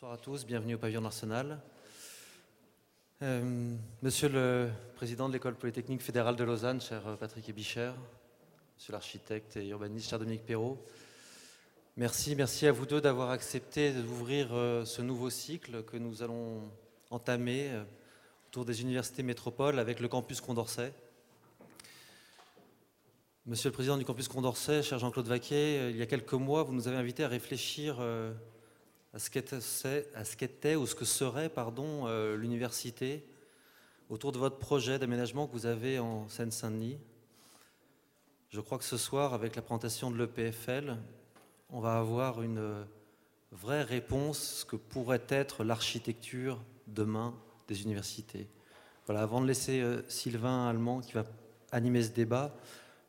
Bonsoir à tous, bienvenue au pavillon d'Arsenal. Euh, monsieur le président de l'école polytechnique fédérale de Lausanne, cher Patrick Ebicher, monsieur l'architecte et urbaniste, cher Dominique Perrault, merci, merci à vous deux d'avoir accepté d'ouvrir euh, ce nouveau cycle que nous allons entamer euh, autour des universités métropoles avec le campus Condorcet. Monsieur le Président du campus Condorcet, cher Jean-Claude Vaquet, euh, il y a quelques mois, vous nous avez invités à réfléchir euh, à ce qu'était ou ce que serait euh, l'université autour de votre projet d'aménagement que vous avez en Seine-Saint-Denis. Je crois que ce soir, avec la présentation de l'EPFL, on va avoir une vraie réponse à ce que pourrait être l'architecture demain des universités. Voilà, avant de laisser Sylvain Allemand qui va animer ce débat,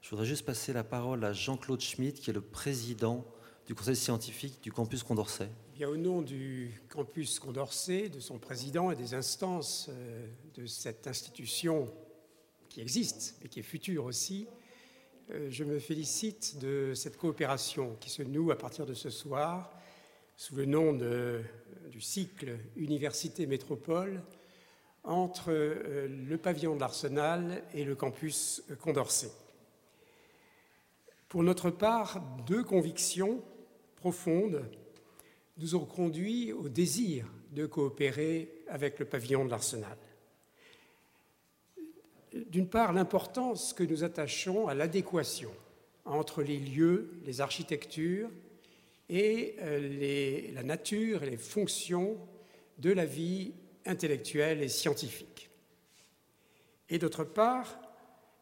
je voudrais juste passer la parole à Jean-Claude Schmitt, qui est le président du conseil scientifique du campus Condorcet. Bien, au nom du campus Condorcet, de son président et des instances euh, de cette institution qui existe et qui est future aussi, euh, je me félicite de cette coopération qui se noue à partir de ce soir sous le nom du cycle Université Métropole entre euh, le pavillon de l'Arsenal et le campus Condorcet. Pour notre part, deux convictions profondes nous ont conduit au désir de coopérer avec le pavillon de l'Arsenal. D'une part, l'importance que nous attachons à l'adéquation entre les lieux, les architectures et euh, la nature et les fonctions de la vie intellectuelle et scientifique. Et d'autre part,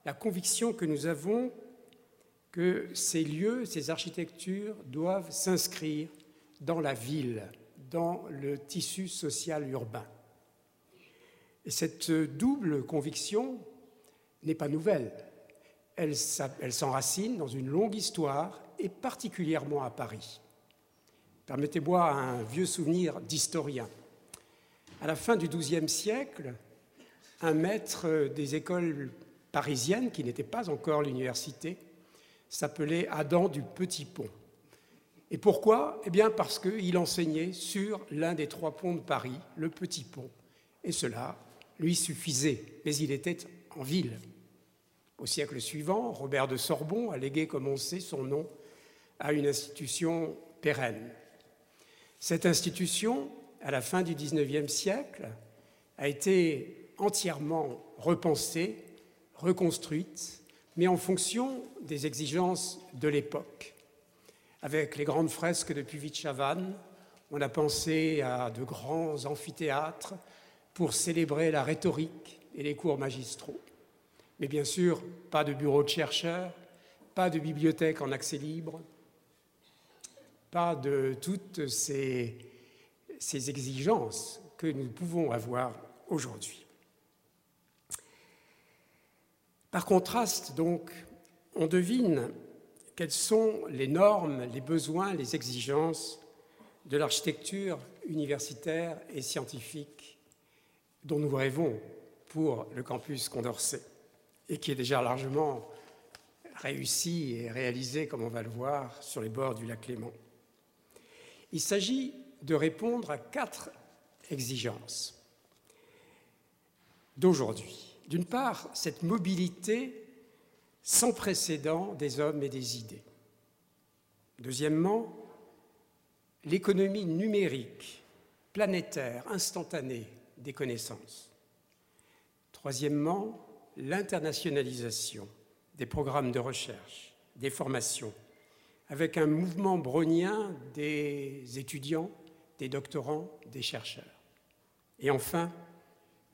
la conviction que nous avons que ces lieux, ces architectures doivent s'inscrire dans la ville, dans le tissu social urbain. Et cette double conviction n'est pas nouvelle. Elle, s'enracine dans une longue histoire et particulièrement à Paris. Permettez-moi un vieux souvenir d'historien. À la fin du XIIe siècle, un maître des écoles parisiennes, qui n'était pas encore l'université, s'appelait Adam du Petit Pont. Et pourquoi? Eh bien parce qu'il enseignait sur l'un des trois ponts de Paris, le Petit Pont. Et cela lui suffisait, mais il était en ville. Au siècle suivant, Robert de Sorbon a légué, comme on sait, son nom à une institution pérenne. Cette institution, à la fin du XIXe siècle, a été entièrement repensée, reconstruite, mais en fonction des exigences de l'époque. Avec les grandes fresques de Puvis-Chavannes, on a pensé à de grands amphithéâtres pour célébrer la rhétorique et les cours magistraux. Mais bien sûr, pas de bureau de chercheurs, pas de bibliothèque en accès libre, pas de toutes ces exigences que nous pouvons avoir aujourd'hui. Par contraste, donc, on devine quelles sont les normes, les besoins, les exigences de l'architecture universitaire et scientifique dont nous rêvons pour le campus Condorcet et qui est déjà largement réussi et réalisé, comme on va le voir, sur les bords du lac Léman. Il s'agit de répondre à quatre exigences d'aujourd'hui. D'une part, cette mobilité sans précédent des hommes et des idées. Deuxièmement, l'économie numérique, planétaire, instantanée des connaissances. Troisièmement, l'internationalisation des programmes de recherche, des formations, avec un mouvement brownien des étudiants, des doctorants, des chercheurs. Et enfin,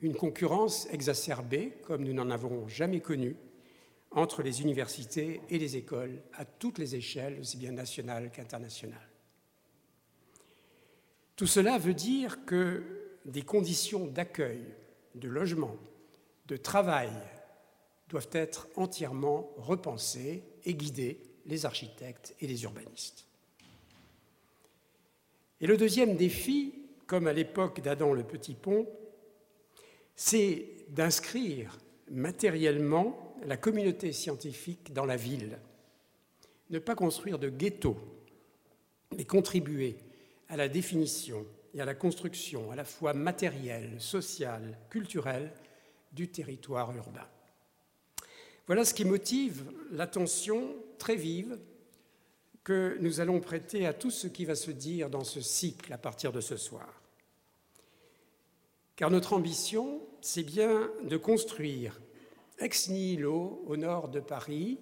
une concurrence exacerbée, comme nous n'en avons jamais connue, entre les universités et les écoles à toutes les échelles, aussi bien nationales qu'internationales. Tout cela veut dire que des conditions d'accueil, de logement, de travail doivent être entièrement repensées et guider les architectes et les urbanistes. Et le deuxième défi, comme à l'époque d'Adam le Petit Pont, c'est d'inscrire matériellement la communauté scientifique dans la ville. Ne pas construire de ghetto, mais contribuer à la définition et à la construction à la fois matérielle, sociale, culturelle du territoire urbain. Voilà ce qui motive l'attention très vive que nous allons prêter à tout ce qui va se dire dans ce cycle à partir de ce soir. Car notre ambition, c'est bien de construire ex nihilo au nord de Paris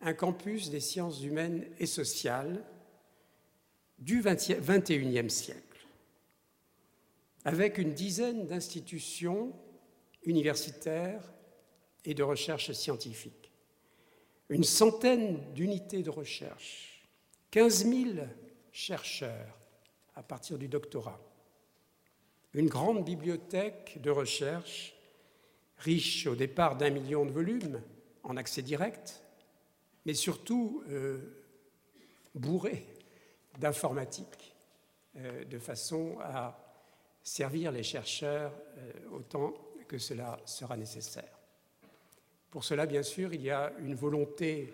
un campus des sciences humaines et sociales du XXIe siècle, avec une dizaine d'institutions universitaires et de recherche scientifique, une centaine d'unités de recherche, 15 000 chercheurs à partir du doctorat, une grande bibliothèque de recherche riche au départ d'un million de volumes en accès direct, mais surtout euh, bourrée d'informatique, euh, de façon à servir les chercheurs euh, autant que cela sera nécessaire. Pour cela, bien sûr, il y a une volonté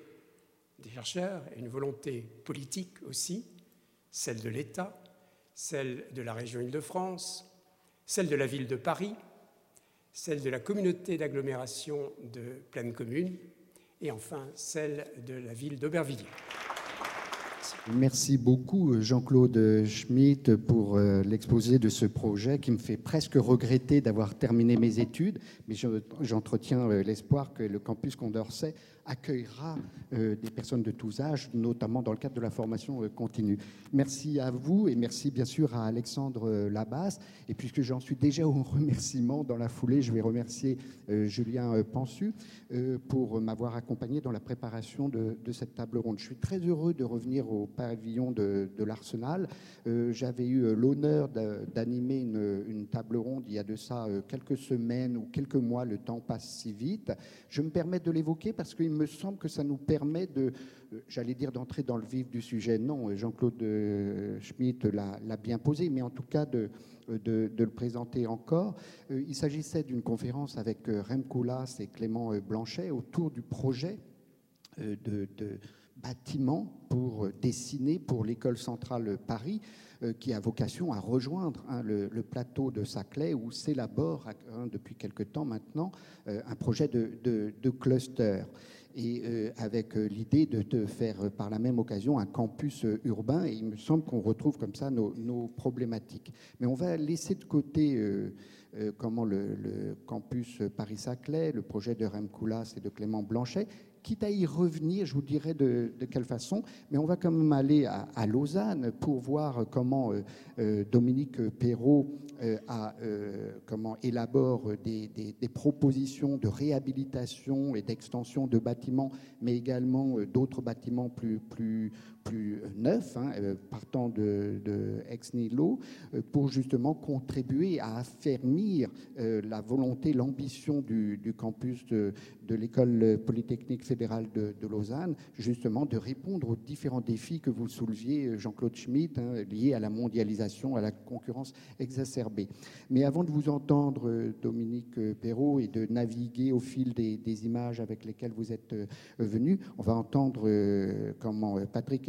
des chercheurs et une volonté politique aussi, celle de l'État, celle de la région Île-de-France, celle de la ville de Paris, celle de la communauté d'agglomération de pleine commune et enfin celle de la ville d'Aubervilliers. Merci beaucoup Jean-Claude Schmitt pour euh, l'exposé de ce projet qui me fait presque regretter d'avoir terminé mes études, mais j'entretiens euh, l'espoir que le campus Condorcet accueillera euh, des personnes de tous âges, notamment dans le cadre de la formation euh, continue. Merci à vous et merci bien sûr à Alexandre euh, Labasse. Et puisque j'en suis déjà au remerciement dans la foulée, je vais remercier Julien Pensu pour m'avoir accompagné dans la préparation de, cette table ronde. Je suis très heureux de revenir au pavillon de, l'Arsenal. J'avais eu l'honneur d'animer une, table ronde il y a de ça quelques semaines ou quelques mois. Le temps passe si vite. Je me permets de l'évoquer parce qu'il me semble que ça nous permet de, euh, j'allais dire, d'entrer dans le vif du sujet. Non, Jean-Claude euh, Schmitt l'a bien posé, mais en tout cas de, de, le présenter encore. Euh, il s'agissait d'une conférence avec Rem Koolhaas et Clément Blanchet autour du projet de, bâtiment pour dessiner pour l'école centrale Paris qui a vocation à rejoindre hein, le, plateau de Saclay où s'élabore hein, depuis quelque temps maintenant un projet de cluster et euh, avec euh, l'idée de, te faire euh, par la même occasion un campus urbain. Et il me semble qu'on retrouve comme ça nos, problématiques. Mais on va laisser de côté comment le, campus Paris-Saclay, le projet de Rem Koolhaas et de Clément Blanchet, quitte à y revenir, je vous dirai de, quelle façon, mais on va quand même aller à, Lausanne pour voir comment Dominique Perrault a, comment élabore des, propositions de réhabilitation et d'extension de bâtiments, mais également d'autres bâtiments plus, plus, plus neuf, hein, euh, partant de, ex nihilo, euh, pour justement contribuer à affermir euh, la volonté, l'ambition du, campus de, l'école polytechnique fédérale de, Lausanne, justement de répondre aux différents défis que vous souleviez, Jean-Claude Schmitt, hein, liés à la mondialisation, à la concurrence exacerbée. Mais avant de vous entendre, Dominique Perrault, et de naviguer au fil des, images avec lesquelles vous êtes venu, on va entendre comment Patrick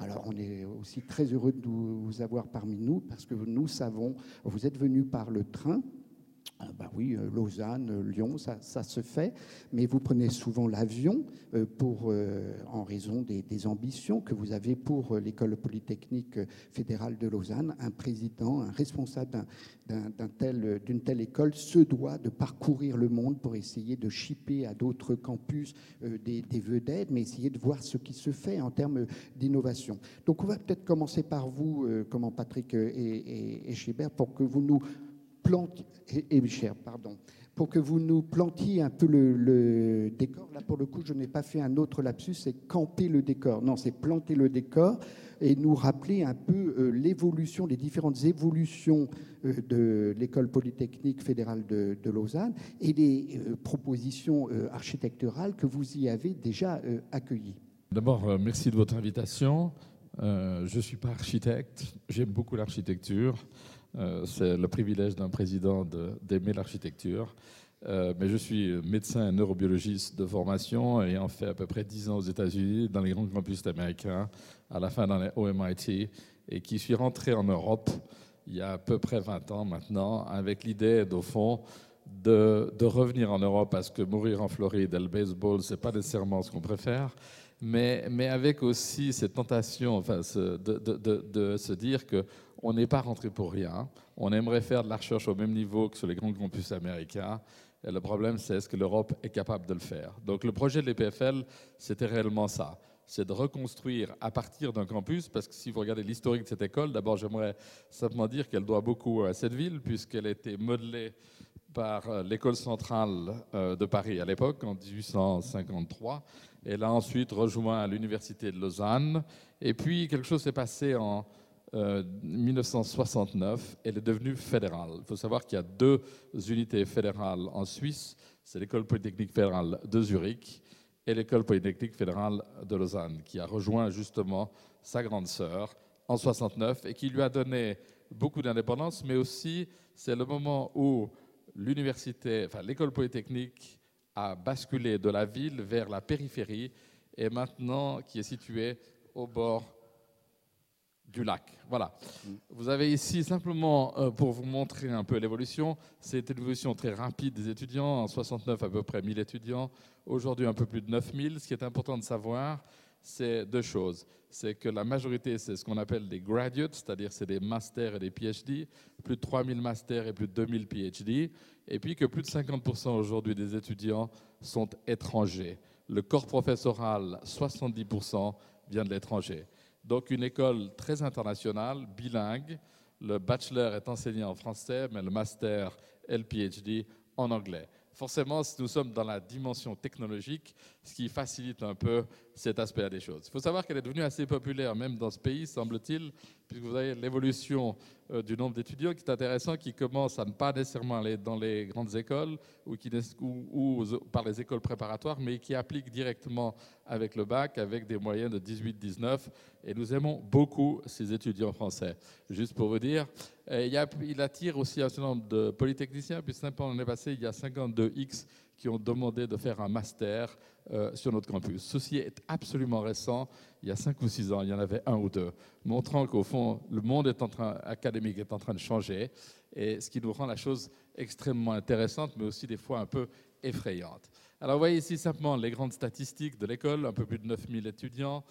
alors on est aussi très heureux de vous avoir parmi nous parce que nous savons, vous êtes venu par le train, bah oui, euh, Lausanne, euh, Lyon, ça, se fait, mais vous prenez souvent l'avion euh, pour, en raison des, ambitions que vous avez pour l'école polytechnique fédérale de Lausanne. Un président, un responsable d'une telle école se doit de parcourir le monde pour essayer de chipper à d'autres campus des, vedettes, mais essayer de voir ce qui se fait en termes d'innovation. Donc on va peut-être commencer par vous, comment Patrick et, et, et pour que vous nous et, cher, pardon, pour que vous nous plantiez un peu le, décor. Là, pour le coup, je n'ai pas fait un autre lapsus, c'est camper le décor. Non, c'est planter le décor et nous rappeler un peu euh, l'évolution, les différentes évolutions euh, de l'école polytechnique fédérale de, Lausanne et les euh, propositions architecturales que vous y avez déjà accueillies. D'abord, merci de votre invitation. je ne suis pas architecte, j'aime beaucoup l'architecture. Euh, c'est le privilège d'un président d'aimer l'architecture. Euh, mais je suis médecin neurobiologiste de formation ayant fait à peu près 10 ans aux États-Unis, dans les grands campus américains, à la fin dans les au MIT, et qui suis rentré en Europe il y a à peu près 20 ans maintenant, avec l'idée, au fond, de, revenir en Europe parce que mourir en Floride et le baseball, c'est pas nécessairement ce qu'on préfère, mais, mais, avec aussi cette tentation enfin, de, de, de, se dire qu'on n'est pas rentré pour rien, on aimerait faire de la recherche au même niveau que sur les grands campus américains, et le problème, c'est est-ce que l'Europe est capable de le faire? Donc le projet de l'EPFL, c'était réellement ça c'est de reconstruire à partir d'un campus, parce que si vous regardez l'historique de cette école, d'abord j'aimerais simplement dire qu'elle doit beaucoup à cette ville, puisqu'elle a été modelée par euh, l'école centrale euh, de Paris à l'époque, en 1853. Elle a ensuite rejoint l'université de Lausanne. Et puis quelque chose s'est passé en 1969. Euh, Elle est devenue fédérale. Il faut savoir qu'il y a deux unités fédérales en Suisse. C'est l'école polytechnique fédérale de Zurich et l'école polytechnique fédérale de Lausanne, qui a rejoint justement sa grande sœur en 69 et qui lui a donné beaucoup d'indépendance, mais aussi c'est le moment où l'université, enfin l'école polytechnique a basculé de la ville vers la périphérie et maintenant qui est située au bord du lac. Voilà. Vous avez ici simplement euh, pour vous montrer un peu l'évolution. C'est une évolution très rapide des étudiants. En 69, à peu près 1000 étudiants. Aujourd'hui, un peu plus de 9000. Ce qui est important de savoir, c'est deux choses. C'est que la majorité, c'est ce qu'on appelle des graduates, c'est-à-dire c'est des masters et des PhD, plus de 3000 masters et plus de 2000 PhD, et puis que plus de 50% aujourd'hui des étudiants sont étrangers. Le corps professoral, 70% vient de l'étranger. Donc une école très internationale, bilingue. Le bachelor est enseigné en français, mais le master et le PhD en anglais. Forcément, nous sommes dans la dimension technologique, ce qui facilite un peu cet aspect des choses. Il faut savoir qu'elle est devenue assez populaire, même dans ce pays, semble-t-il, puisque vous avez l'évolution euh, du nombre d'étudiants qui est intéressant, qui commence à ne pas nécessairement aller dans les grandes écoles ou, par les écoles préparatoires, mais qui appliquent directement avec le bac, avec des moyens de 18-19. Et nous aimons beaucoup ces étudiants français. Juste pour vous dire, il, il attire aussi un certain nombre de polytechniciens, puis simplement l'année passée, il y a 52X qui ont demandé de faire un master euh, sur notre campus. Ceci est absolument récent. Il y a cinq ou six ans, il y en avait un ou deux, montrant qu'au fond, le monde est en train, académique est en train de changer, et ce qui nous rend la chose extrêmement intéressante, mais aussi des fois un peu effrayante. Alors, vous voyez ici simplement les grandes statistiques de l'école, un peu plus de 9000 étudiants,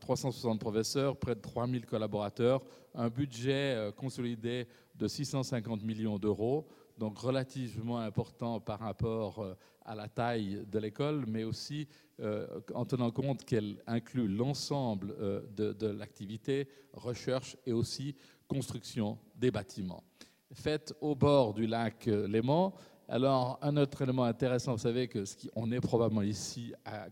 360 euh, professeurs, près de 3000 collaborateurs, un budget euh, consolidé de 650 millions d'euros donc relativement important par rapport euh, à la taille de l'école, mais aussi euh, en tenant compte qu'elle inclut l'ensemble euh, de, l'activité, recherche et aussi construction des bâtiments. Faite au bord du lac Léman, alors un autre élément intéressant, vous savez que ce qui, est probablement ici à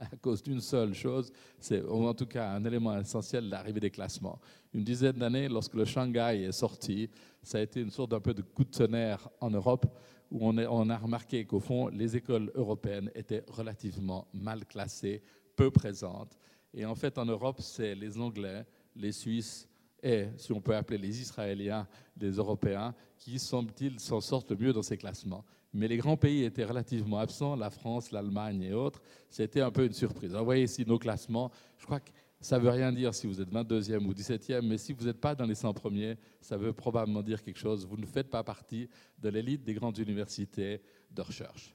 à cause d'une seule chose, c'est en tout cas un élément essentiel, l'arrivée des classements. Une dizaine d'années, lorsque le Shanghai est sorti, ça a été une sorte d'un peu de coup de tonnerre en Europe, où on, on a remarqué qu'au fond, les écoles européennes étaient relativement mal classées, peu présentes. Et en fait, en Europe, c'est les Anglais, les Suisses et, si on peut appeler les Israéliens, les Européens, qui, semble-t-il, s'en sortent le mieux dans ces classements mais les grands pays étaient relativement absents, la France, l'Allemagne et autres. C'était un peu une surprise. vous voyez ici nos classements. Je crois que ça ne veut rien dire si vous êtes 22e ou 17e, mais si vous n'êtes pas dans les 100 premiers, ça veut probablement dire quelque chose. Vous ne faites pas partie de l'élite des grandes universités de recherche.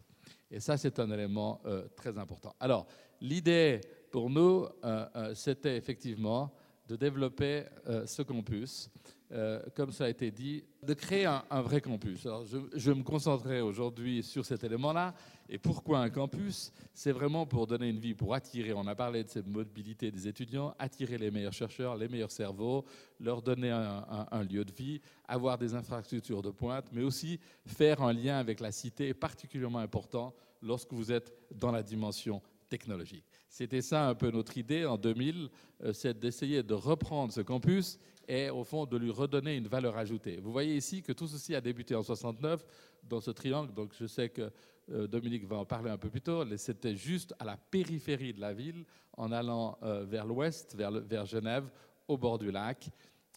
Et ça, c'est un élément euh, très important. Alors, l'idée pour nous, euh, euh, c'était effectivement de développer ce campus euh, comme ça a été dit, de créer un, vrai campus. Alors, je, me concentrer aujourd'hui sur cet élément-là. Et pourquoi un campus? C'est vraiment pour donner une vie, pour attirer, on a parlé de cette mobilité des étudiants, attirer les meilleurs chercheurs, les meilleurs cerveaux, leur donner un, un lieu de vie, avoir des infrastructures de pointe, mais aussi faire un lien avec la cité, particulièrement important lorsque vous êtes dans la dimension technologique. C'était ça un peu notre idée en 2000, euh, c'est d'essayer de reprendre ce campus et au fond de lui redonner une valeur ajoutée. Vous voyez ici que tout ceci a débuté en 69 dans ce triangle, donc je sais que euh, Dominique va en parler un peu plus tôt, c'était juste à la périphérie de la ville, en allant euh, vers l'ouest, vers, Genève, au bord du lac,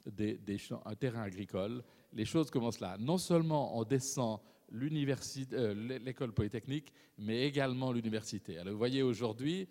des, un terrain agricole. Les choses commencent là. Non seulement on descend l'école polytechnique, mais également l'université. Vous voyez aujourd'hui,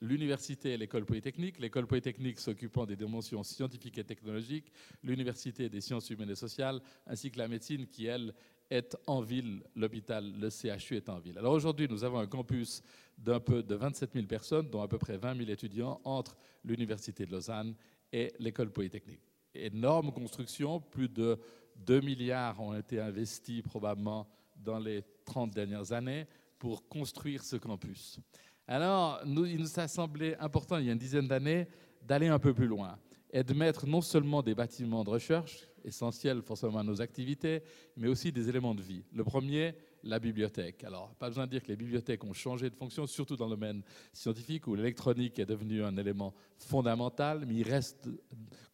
l'université et l'école polytechnique, l'école polytechnique s'occupant des dimensions scientifiques et technologiques, l'université des sciences humaines et sociales, ainsi que la médecine qui, elle, est en ville, l'hôpital, le CHU est en ville. Alors aujourd'hui, nous avons un campus d'un peu de 27 000 personnes, dont à peu près 20 000 étudiants entre l'université de Lausanne et l'école polytechnique. Énorme construction, plus de 2 milliards ont été investis probablement dans les 30 dernières années pour construire ce campus. Alors, il nous a semblé important, il y a une dizaine d'années, d'aller un peu plus loin et de mettre non seulement des bâtiments de recherche, essentiels forcément à nos activités, mais aussi des éléments de vie. Le premier, la bibliothèque. Alors, pas besoin de dire que les bibliothèques ont changé de fonction, surtout dans le domaine scientifique où l'électronique est devenue un élément fondamental, mais il reste,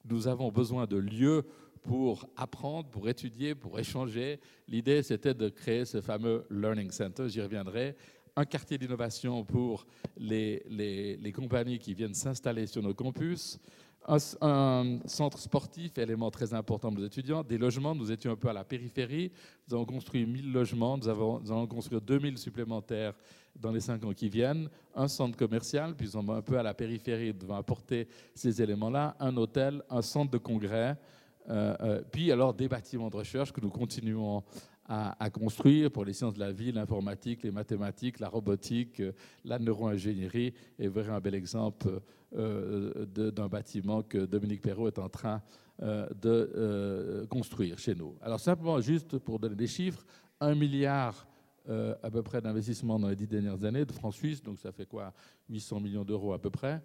nous avons besoin de lieux pour apprendre, pour étudier, pour échanger. L'idée, c'était de créer ce fameux Learning Center, j'y reviendrai, un quartier d'innovation pour les, les, compagnies qui viennent s'installer sur nos campus, un, centre sportif, élément très important pour les étudiants, des logements, nous étions un peu à la périphérie, nous avons construit 1000 logements, nous, avons, nous allons construire 2000 supplémentaires dans les cinq ans qui viennent, un centre commercial, puis on est un peu à la périphérie, devant apporter ces éléments-là, un hôtel, un centre de congrès, euh, euh, puis alors des bâtiments de recherche que nous continuons à, construire pour les sciences de la vie, l'informatique, les mathématiques, la robotique, euh, la neuroingénierie. Vous verrez un bel exemple d'un bâtiment que Dominique Perrault est en train de construire chez nous. Alors simplement, juste pour donner des chiffres, un milliard à peu près d'investissement dans les dix dernières années de francs suisses, donc ça fait quoi? 800 millions d'euros à peu près.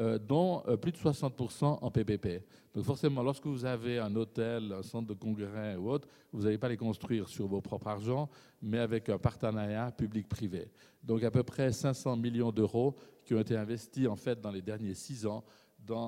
Euh, dont euh, plus de 60% en PPP. Donc forcément, lorsque vous avez un hôtel, un centre de congrès ou autre, vous n'allez pas les construire sur vos propres argent, mais avec un partenariat public-privé. Donc à peu près 500 millions d'euros qui ont été investis en fait dans les derniers six ans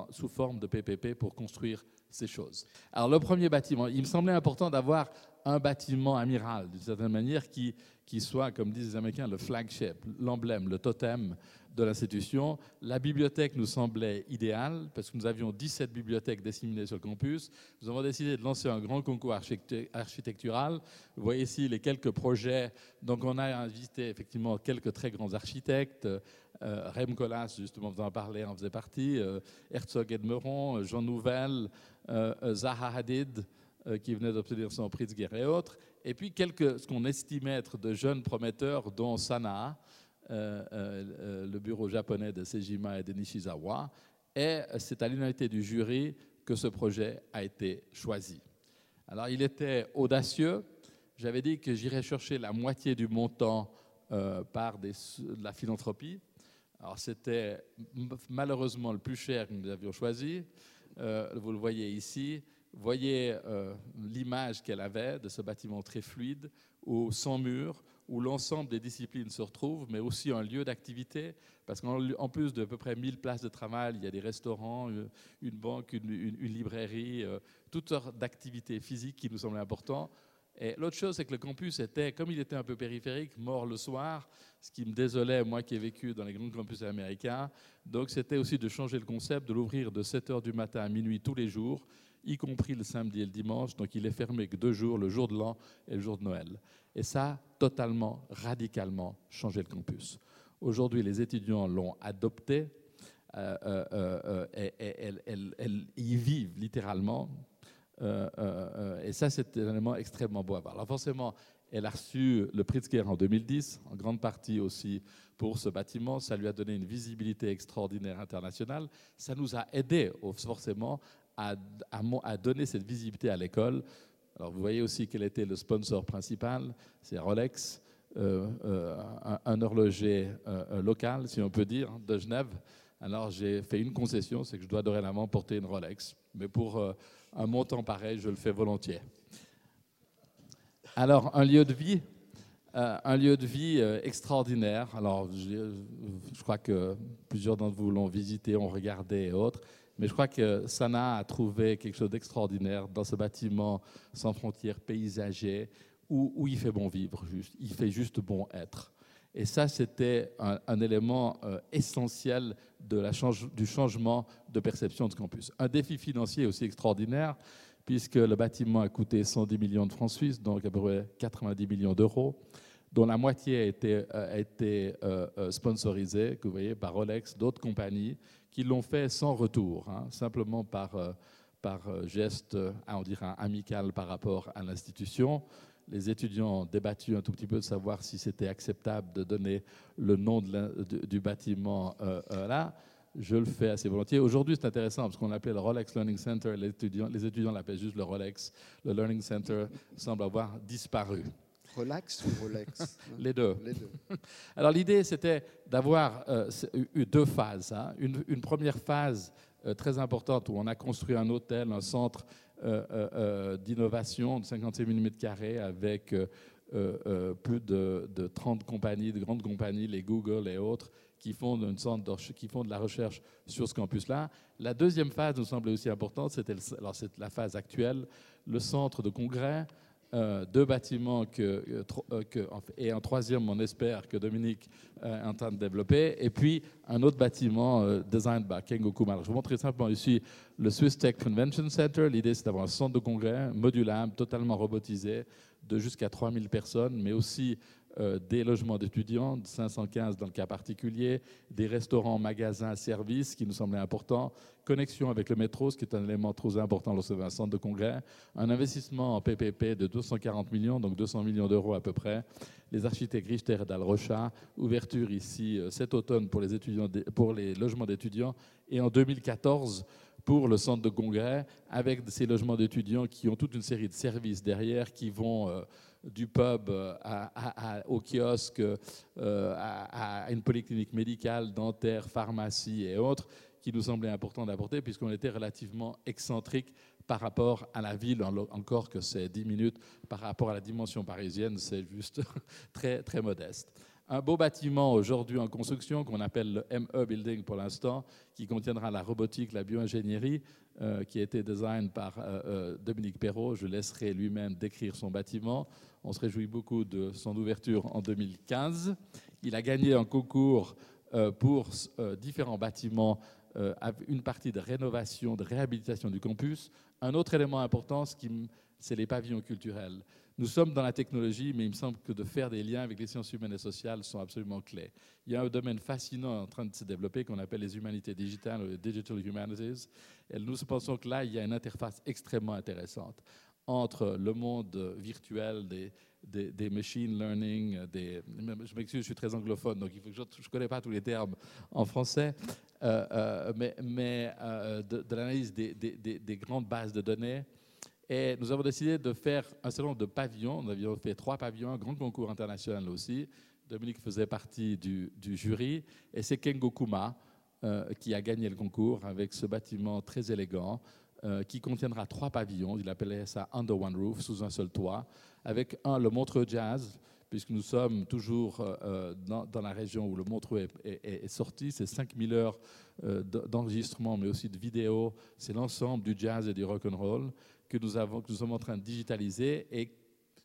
sous forme de PPP pour construire ces choses. Alors le premier bâtiment, il me semblait important d'avoir un bâtiment amiral, d'une certaine manière, qui soit, comme disent les Américains, le flagship, l'emblème, le totem de l'institution. La bibliothèque nous semblait idéale parce que nous avions 17 bibliothèques disséminées sur le campus. Nous avons décidé de lancer un grand concours architectural. Vous voyez ici les quelques projets. Donc on a invité effectivement quelques très grands architectes. Euh, Rem Koolhaas, justement, vous en parlez, en faisait partie. Euh, Herzog Edmeron, Jean Nouvel, euh, Zaha Hadid qui venait d'obtenir son prix de guerre et autres, et puis quelques, ce qu'on estimait être de jeunes prometteurs, dont Sanaa, euh, euh, le bureau japonais de Sejima et de Nishizawa. Et c'est à l'unité du jury que ce projet a été choisi. Alors il était audacieux. J'avais dit que j'irais chercher la moitié du montant euh, par de la philanthropie. Alors c'était malheureusement le plus cher que nous avions choisi. vous le voyez ici. Voyez l'image qu'elle avait de ce bâtiment très fluide, ou sans mur, où l'ensemble des disciplines se retrouvent, mais aussi un lieu d'activité, parce qu'en plus de à peu près 1000 places de travail, il y a des restaurants, une banque, une, librairie, euh, toutes sortes d'activités physiques qui nous semblaient importantes. Et l'autre chose, c'est que le campus était, comme il était un peu périphérique, mort le soir, ce qui me désolait, moi qui ai vécu dans les grands campus américains. Donc c'était aussi de changer le concept, de l'ouvrir de 7h du matin à minuit tous les jours, y compris le samedi et le dimanche. Donc il est fermé que deux jours, le jour de l'an et le jour de Noël. Et ça a totalement, radicalement changé le campus. Aujourd'hui, les étudiants l'ont adopté euh, euh, euh, et, elles, y vivent littéralement. et ça, c'est un élément extrêmement beau à voir. Alors forcément, elle a reçu le guerre en 2010, en grande partie aussi pour ce bâtiment. Ça lui a donné une visibilité extraordinaire internationale. Ça nous a aidé forcément à, donner cette visibilité à l'école alors vous voyez aussi quel était le sponsor principal, c'est Rolex, euh, euh, un, horloger euh, local, si on peut dire, de Genève. Alors j'ai fait une concession, c'est que je dois dorénavant porter une Rolex. Mais pour un montant pareil, je le fais volontiers. Alors un lieu de vie, un lieu de vie extraordinaire. Alors je, crois que plusieurs d'entre vous l'ont visité, ont regardé et autres. Mais je crois que Sana a trouvé quelque chose d'extraordinaire dans ce bâtiment sans frontières, paysager, où, il fait bon vivre, juste. il fait juste bon être. Et ça, c'était un, élément euh, essentiel de la du changement de perception de ce campus. Un défi financier aussi extraordinaire, puisque le bâtiment a coûté 110 millions de francs suisses, donc à peu près 90 millions d'euros. dont la moitié a été, a été sponsorisée, que vous voyez, par Rolex, d'autres compagnies, qui l'ont fait sans retour, hein, simplement par, geste, on dirait, amical par rapport à l'institution les étudiants ont débattu un tout petit peu de savoir si c'était acceptable de donner le nom du bâtiment euh, euh, là. Je le fais assez volontiers. Aujourd'hui, c'est intéressant parce qu'on l'appelait le Rolex Learning Center. Les étudiants, les étudiants l'appellent juste le Rolex. Le Learning Center semble avoir disparu. Rolex ou Rolex? Les deux. Alors l'idée, c'était d'avoir euh, deux phases. Hein. Une, première phase très importante où on a construit un hôtel, un centre euh, euh, euh, d'innovation de 56 000 m2 avec plus de, 30 compagnies, de grandes compagnies, les Google et autres, qui font, une sorte de, qui font de la recherche sur ce campus-là. La deuxième phase nous semblait aussi importante, c'était la phase actuelle, le centre de congrès, euh, deux bâtiments que, euh, que, et un troisième, on espère, que Dominique euh, est en train de développer, et puis un autre bâtiment design par Kengo Kumar. Je vous montre simplement ici le Swiss Tech Convention Center. L'idée, c'est d'avoir un centre de congrès modulable, totalement robotisé, de jusqu'à 3000 personnes, mais aussi euh, des logements d'étudiants, 515 dans le cas particulier, des restaurants, magasins, services qui nous semblaient importants, connexion avec le métro, ce qui est un élément trop important lorsque un centre de congrès, un investissement en PPP de 240 millions, donc 200 millions d'euros à peu près, les architectes Richter et Dalrocha, ouverture ici euh, cet automne pour les, étudiants, pour les logements d'étudiants, et en 2014 pour le centre de congrès, avec ces logements d'étudiants qui ont toute une série de services derrière qui vont euh, du pub euh, au kiosque, euh, à, une polyclinique médicale, dentaire, pharmacie et autres, qui nous semblait important d'apporter puisqu'on était relativement excentrique par rapport à la ville, encore que c'est 10 minutes, par rapport à la dimension parisienne, c'est juste très, très modeste. Un beau bâtiment aujourd'hui en construction qu'on appelle le ME Building pour l'instant, qui contiendra la robotique, la bioingénierie, euh, qui a été design par Dominique Perrault. Je laisserai lui-même décrire son bâtiment. On se réjouit beaucoup de son ouverture en 2015. Il a gagné un concours euh, pour euh, différents bâtiments, euh, une partie de rénovation, de réhabilitation du campus. Un autre élément important, c'est les pavillons culturels. Nous sommes dans la technologie, mais il me semble que de faire des liens avec les sciences humaines et sociales sont absolument clés. Il y a un domaine fascinant en train de se développer qu'on appelle les humanités digitales, les digital humanities. Nous pensons que là, il y a une interface extrêmement intéressante entre le monde virtuel des, des, machine learning, des, je m'excuse, je suis très anglophone, donc je ne connais pas tous les termes en français, euh, euh, mais, euh, de, l'analyse des, des, grandes bases de données. Et nous avons décidé de faire un certain nombre de pavillons. Nous avions fait trois pavillons, un grand concours international aussi. Dominique faisait partie du, jury. Et c'est Kengo Kuma qui a gagné le concours avec ce bâtiment très élégant euh, qui contiendra trois pavillons. Il appelait ça Under One Roof, sous un seul toit, avec un, le Montreux Jazz, puisque nous sommes toujours euh, euh, dans, la région où le Montreux est, sorti. C'est 5000 heures d'enregistrement, mais aussi de vidéo. C'est l'ensemble du jazz et du rock and roll que nous, sommes en train de digitaliser et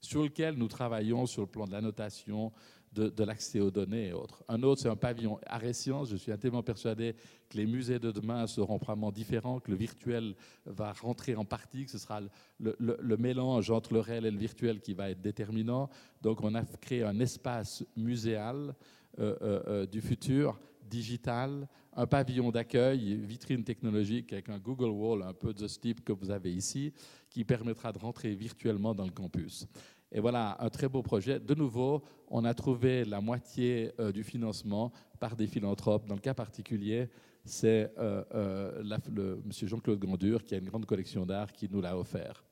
sur lequel nous travaillons sur le plan de la notation, de, l'accès aux données et autres. Un autre, c'est un pavillon art et sciences. Je suis intégralement persuadé que les musées de demain seront probablement différents, que le virtuel va rentrer en partie, que ce sera le, mélange entre le réel et le virtuel qui va être déterminant. Donc on a créé un espace muséal euh, euh, euh, du futur digital, un pavillon d'accueil, vitrine technologique avec un Google Wall un peu de ce type que vous avez ici, qui permettra de rentrer virtuellement dans le campus. Et voilà, un très beau projet. De nouveau, on a trouvé la moitié euh, du financement par des philanthropes. Dans le cas particulier, c'est euh, euh, M. Jean-Claude Grandure, qui a une grande collection d'art, qui nous l'a offert.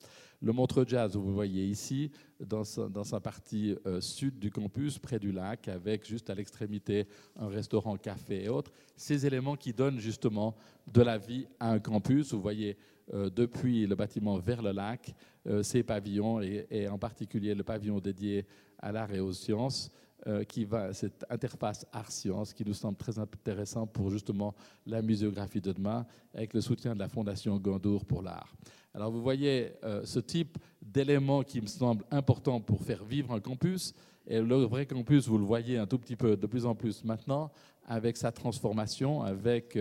Le Montreux Jazz, vous voyez ici, dans sa, partie sud du campus, près du lac, avec juste à l'extrémité un restaurant, café et autres. Ces éléments qui donnent justement de la vie à un campus. Vous voyez euh, depuis le bâtiment vers le lac, euh, ces pavillons, et, en particulier le pavillon dédié à l'art et aux sciences, euh, qui va, cette interface art-science qui nous semble très intéressant pour justement la muséographie de demain, avec le soutien de la Fondation Gandour pour l'art. Alors vous voyez ce type d'éléments qui me semble important pour faire vivre un campus, et le vrai campus, vous le voyez un tout petit peu de plus en plus maintenant, avec sa transformation, avec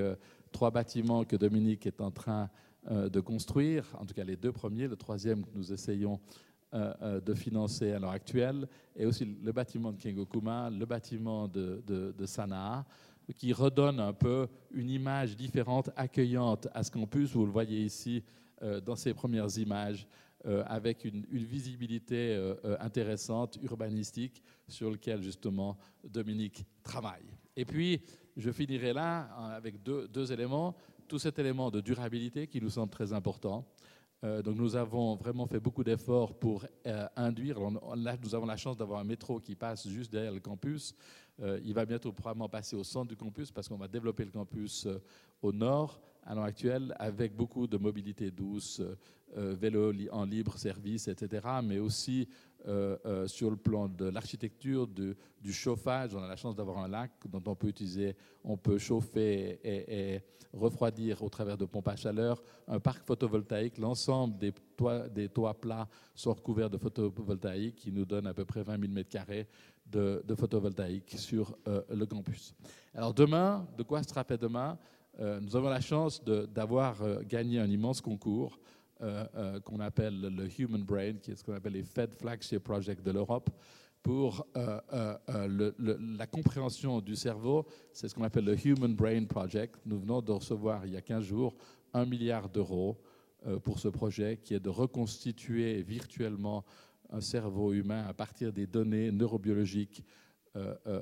trois bâtiments que Dominique est en train euh, de construire, en tout cas les deux premiers, le troisième que nous essayons de financer à l'heure actuelle, et aussi le bâtiment de Kengokuma, le bâtiment de, de Sanaa, qui redonne un peu une image différente, accueillante à ce campus. Vous le voyez ici dans ces premières images euh, avec une, visibilité euh, euh, intéressante, urbanistique, sur lequel justement Dominique travaille. Et puis, je finirai là avec deux, éléments. Tout cet élément de durabilité qui nous semble très important. donc nous avons vraiment fait beaucoup d'efforts pour induire. Nous avons la chance d'avoir un métro qui passe juste derrière le campus. il va bientôt probablement passer au centre du campus parce qu'on va développer le campus au nord à l'heure actuelle avec beaucoup de mobilité douce, euh, vélo en libre service, etc., mais aussi euh, euh, sur le plan de l'architecture, du chauffage. On a la chance d'avoir un lac dont on peut utiliser, on peut chauffer et, refroidir au travers de pompes à chaleur. Un parc photovoltaïque, l'ensemble des toits, plats sont recouverts de photovoltaïque qui nous donne à peu près 20 000 m2 de, de photovoltaïque sur le campus. Alors demain, de quoi se rappelle demain? Nous avons la chance d'avoir gagné un immense concours euh, euh, qu'on appelle le Human Brain, qui est ce qu'on appelle les Fed Flagship Projects de l'Europe, pour euh, la compréhension du cerveau. C'est ce qu'on appelle le Human Brain Project. Nous venons de recevoir il y a 15 jours un milliard d'euros pour ce projet qui est de reconstituer virtuellement un cerveau humain à partir des données neurobiologiques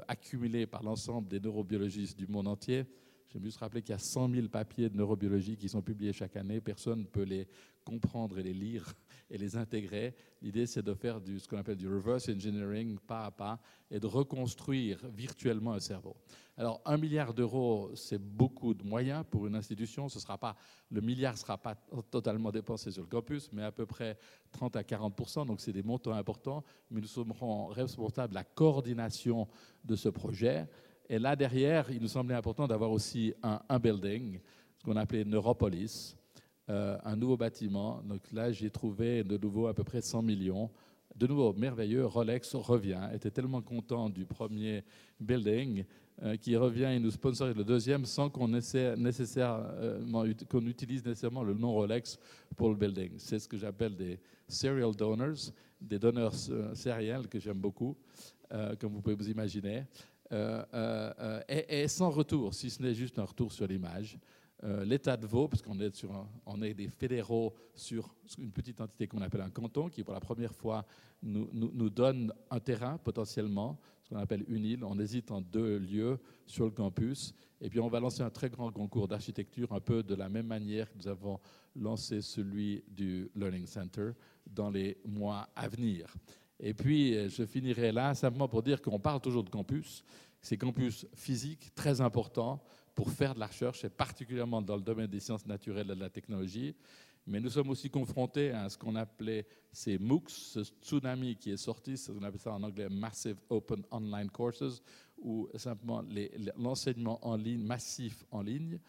accumulées par l'ensemble des neurobiologistes du monde entier. J'aime juste rappeler qu'il y a 100 000 papiers de neurobiologie qui sont publiés chaque année. Personne ne peut les comprendre et les lire et les intégrer. L'idée, c'est de faire ce qu'on appelle du reverse engineering pas à pas et de reconstruire virtuellement un cerveau. Alors, un milliard d'euros, c'est beaucoup de moyens pour une institution. Ce sera pas, le milliard ne sera pas totalement dépensé sur le campus, mais à peu près 30 à 40% Donc, c'est des montants importants. Mais nous serons responsables de la coordination de ce projet. Et là, derrière, il nous semblait important d'avoir aussi un, building, ce qu'on appelait Neuropolis, euh, un nouveau bâtiment. Donc là, j'ai trouvé de nouveau à peu près 100 millions. De nouveau, merveilleux, Rolex revient, était tellement content du premier building euh, qui revient et nous sponsorise le deuxième sans qu'on utilise nécessairement le nom Rolex pour le building. C'est ce que j'appelle des serial donors, des donneurs euh, sériels que j'aime beaucoup, comme vous pouvez vous imaginer, et, et, sans retour, si ce n'est juste un retour sur l'image. Euh, l'État de Vaud, parce qu'on est, est des fédéraux sur une petite entité qu'on appelle un canton, qui pour la première fois nous, nous, donne un terrain potentiellement, ce qu'on appelle une île. On hésite en deux lieux sur le campus. Et puis on va lancer un très grand concours d'architecture, un peu de la même manière que nous avons lancé celui du Learning Center dans les mois à venir. Et puis je finirai là simplement pour dire qu'on parle toujours de campus. C'est campus physique très important pour faire de la recherche, et particulièrement dans le domaine des sciences naturelles et de la technologie. Mais nous sommes aussi confrontés à ce qu'on appelait ces MOOCs, ce tsunami qui est sorti, on appelle ça en anglais Massive Open Online Courses, ou simplement l'enseignement en ligne, massif en ligne.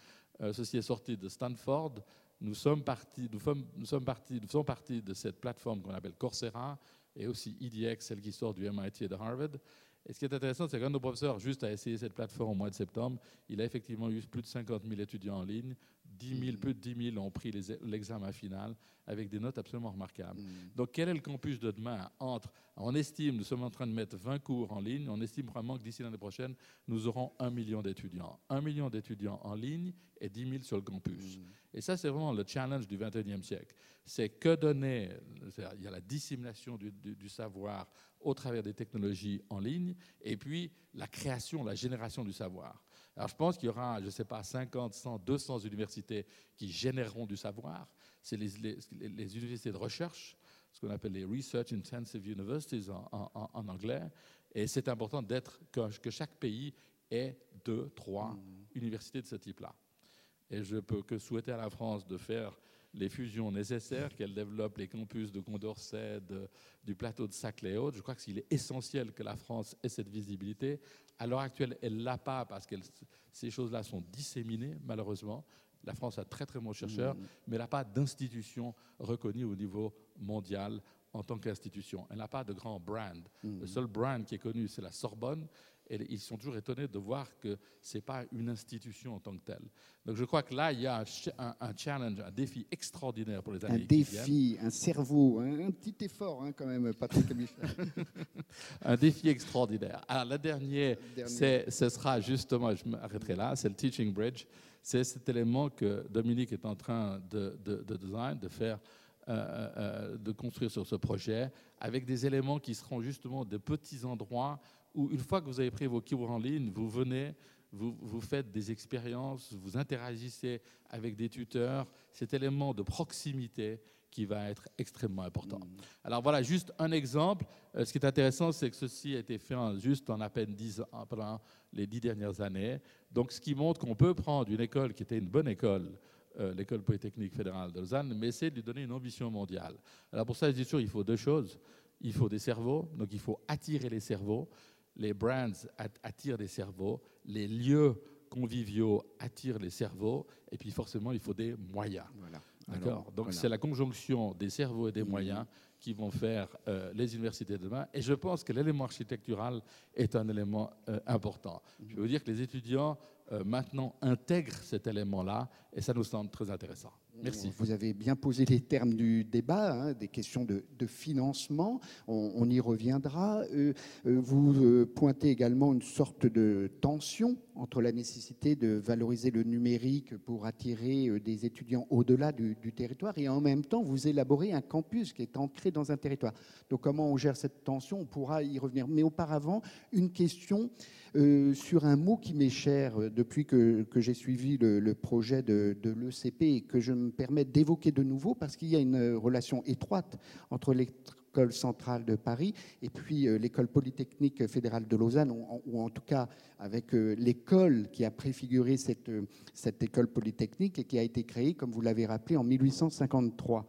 Euh, ceci est sorti de Stanford. Nous sommes partis, de cette plateforme qu'on appelle Coursera et aussi EDX, celle qui sort du MIT et de Harvard. Et ce qui est intéressant, c'est qu'un de nos professeurs, juste à essayer cette plateforme au mois de septembre, il a effectivement eu plus de 50 000 étudiants en ligne. 10 000, plus de 10 000 ont pris l'examen final avec des notes absolument remarquables. Mm. Donc, quel est le campus de demain? Entre, On estime, nous sommes en train de mettre 20 cours en ligne, on estime vraiment que d'ici l'année prochaine, nous aurons 1 million d'étudiants. 1 million d'étudiants en ligne et 10 000 sur le campus. Mm. Et ça, c'est vraiment le challenge du 21e siècle. C'est que donner, il y a la dissémination du, du savoir au travers des technologies en ligne, et puis la création, la génération du savoir. Alors je pense qu'il y aura, je ne sais pas, 50, 100, 200 universités qui généreront du savoir. C'est les, les, universités de recherche, ce qu'on appelle les Research Intensive Universities en, en, anglais. Et c'est important d'être que, que, chaque pays ait deux, trois mmh. universités de ce type-là. Et je peux que souhaiter à la France de faire les fusions nécessaires, qu'elle développe les campus de Condorcet, du plateau de Saclay-Haute. Je crois qu'il est essentiel que la France ait cette visibilité. À l'heure actuelle, elle ne l'a pas parce que ces choses-là sont disséminées, malheureusement. La France a très très bons chercheurs, mmh. mais elle n'a pas d'institution reconnue au niveau mondial en tant qu'institution. Elle n'a pas de grand brand. Mmh. Le seul brand qui est connu, c'est la Sorbonne. Et ils sont toujours étonnés de voir que ce n'est pas une institution en tant que telle. Donc je crois que là, il y a un, challenge, un défi extraordinaire pour les années un défi, un cerveau, un, petit effort hein, quand même, Patrick un défi extraordinaire. Alors, la dernière, ce sera justement, je m'arrêterai là, c'est le Teaching Bridge. C'est cet élément que Dominique est en train de, de, de design, de faire euh, euh, euh, de construire sur ce projet, avec des éléments qui seront justement de petits endroits où, une fois que vous avez pris vos cours en ligne, vous venez, vous, vous faites des expériences, vous interagissez avec des tuteurs, cet élément de proximité qui va être extrêmement important. Mm. Alors voilà, juste un exemple. ce qui est intéressant, c'est que ceci a été fait juste en à peine 10 ans, pendant les dix dernières années. Donc ce qui montre qu'on peut prendre une école qui était une bonne école, euh, l'école polytechnique fédérale de Lausanne, mais essayer de lui donner une ambition mondiale. Alors pour ça, je dis sûr, il faut deux choses. Il faut des cerveaux, donc il faut attirer les cerveaux. Les brands attirent des cerveaux. Les lieux conviviaux attirent les cerveaux. Et puis forcément, il faut des moyens. Voilà. D'accord Donc c'est la conjonction des cerveaux et des mmh. moyens qui vont faire euh, les universités de demain. Et je pense que l'élément architectural est un élément euh, important. Je veux dire que les étudiants euh, maintenant intègrent cet élément-là et ça nous semble très intéressant. Merci. Vous avez bien posé les termes du débat, hein, des questions de, financement. On, y reviendra. Euh, euh, vous euh, pointez également une sorte de tension entre la nécessité de valoriser le numérique pour attirer des étudiants au-delà du, territoire et en même temps vous élaborez un campus qui est ancré dans un territoire. Donc comment on gère cette tension? On pourra y revenir. Mais auparavant, une question sur un mot qui m'est cher depuis que, j'ai suivi le, projet de, l'ECP et que je me me permet d'évoquer de nouveau parce qu'il y a une relation étroite entre l'école centrale de Paris et puis euh, l'école polytechnique fédérale de Lausanne, ou, en tout cas avec euh, l'école qui a préfiguré cette, euh, cette école polytechnique et qui a été créée, comme vous l'avez rappelé, en 1853.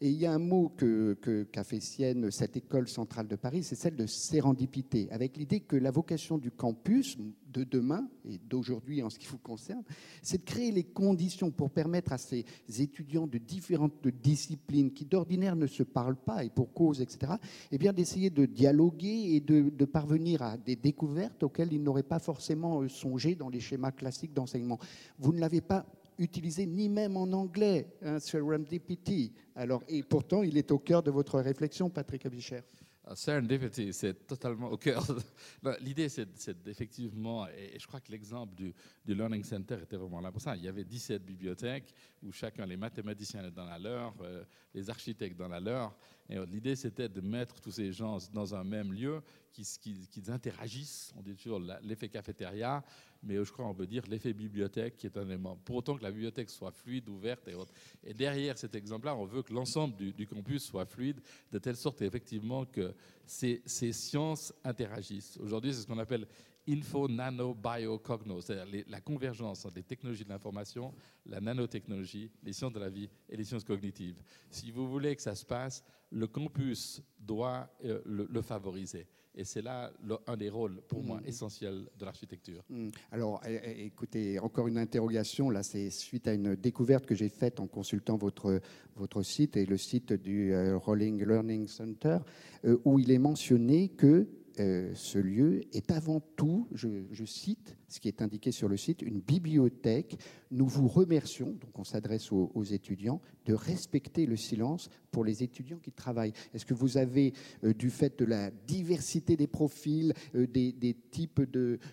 Et il y a un mot qu'a que, fait sienne cette école centrale de Paris, c'est celle de sérendipité, avec l'idée que la vocation du campus de demain et d'aujourd'hui en ce qui vous concerne, c'est de créer les conditions pour permettre à ces étudiants de différentes disciplines qui d'ordinaire ne se parlent pas et pour cause, etc., eh bien d'essayer de dialoguer et de, de parvenir à des découvertes auxquelles ils n'auraient pas forcément euh, songé dans les schémas classiques d'enseignement. Vous ne l'avez pas utilisé ni même en anglais, hein, serendipity. Alors, et pourtant, il est au cœur de votre réflexion, Patrick Abicher. Ah, serendipity, c'est totalement au cœur. L'idée, c'est effectivement, et je crois que l'exemple du, Learning Center était vraiment là pour ça. Il y avait 17 bibliothèques où chacun, les mathématiciens dans la leur, euh, les architectes dans la leur. Et l'idée, c'était de mettre tous ces gens dans un même lieu, qu'ils qui, interagissent. On dit toujours l'effet cafétéria, mais je crois on peut dire l'effet bibliothèque, qui est un élément. Pour autant que la bibliothèque soit fluide, ouverte et autres. Et derrière cet exemple-là, on veut que l'ensemble du, campus soit fluide, de telle sorte effectivement que ces, ces sciences interagissent. Aujourd'hui, c'est ce qu'on appelle info, nano, bio, cogno, c'est-à-dire la convergence entre les technologies de l'information, la nanotechnologie, les sciences de la vie et les sciences cognitives. Si vous voulez que ça se passe, le campus doit euh, le, favoriser. Et c'est là un des rôles, pour moi, mm. essentiels de l'architecture. Mm. Alors, écoutez, encore une interrogation. Là, c'est suite à une découverte que j'ai faite en consultant votre, votre site et le site du euh, Rolling Learning Center, euh, où il est mentionné que euh, ce lieu est avant tout, je, cite ce qui est indiqué sur le site, une bibliothèque. Nous vous remercions, donc on s'adresse aux, étudiants, de respecter le silence pour les étudiants qui travaillent. Est-ce que vous avez, euh, du fait de la diversité des profils, euh, des, types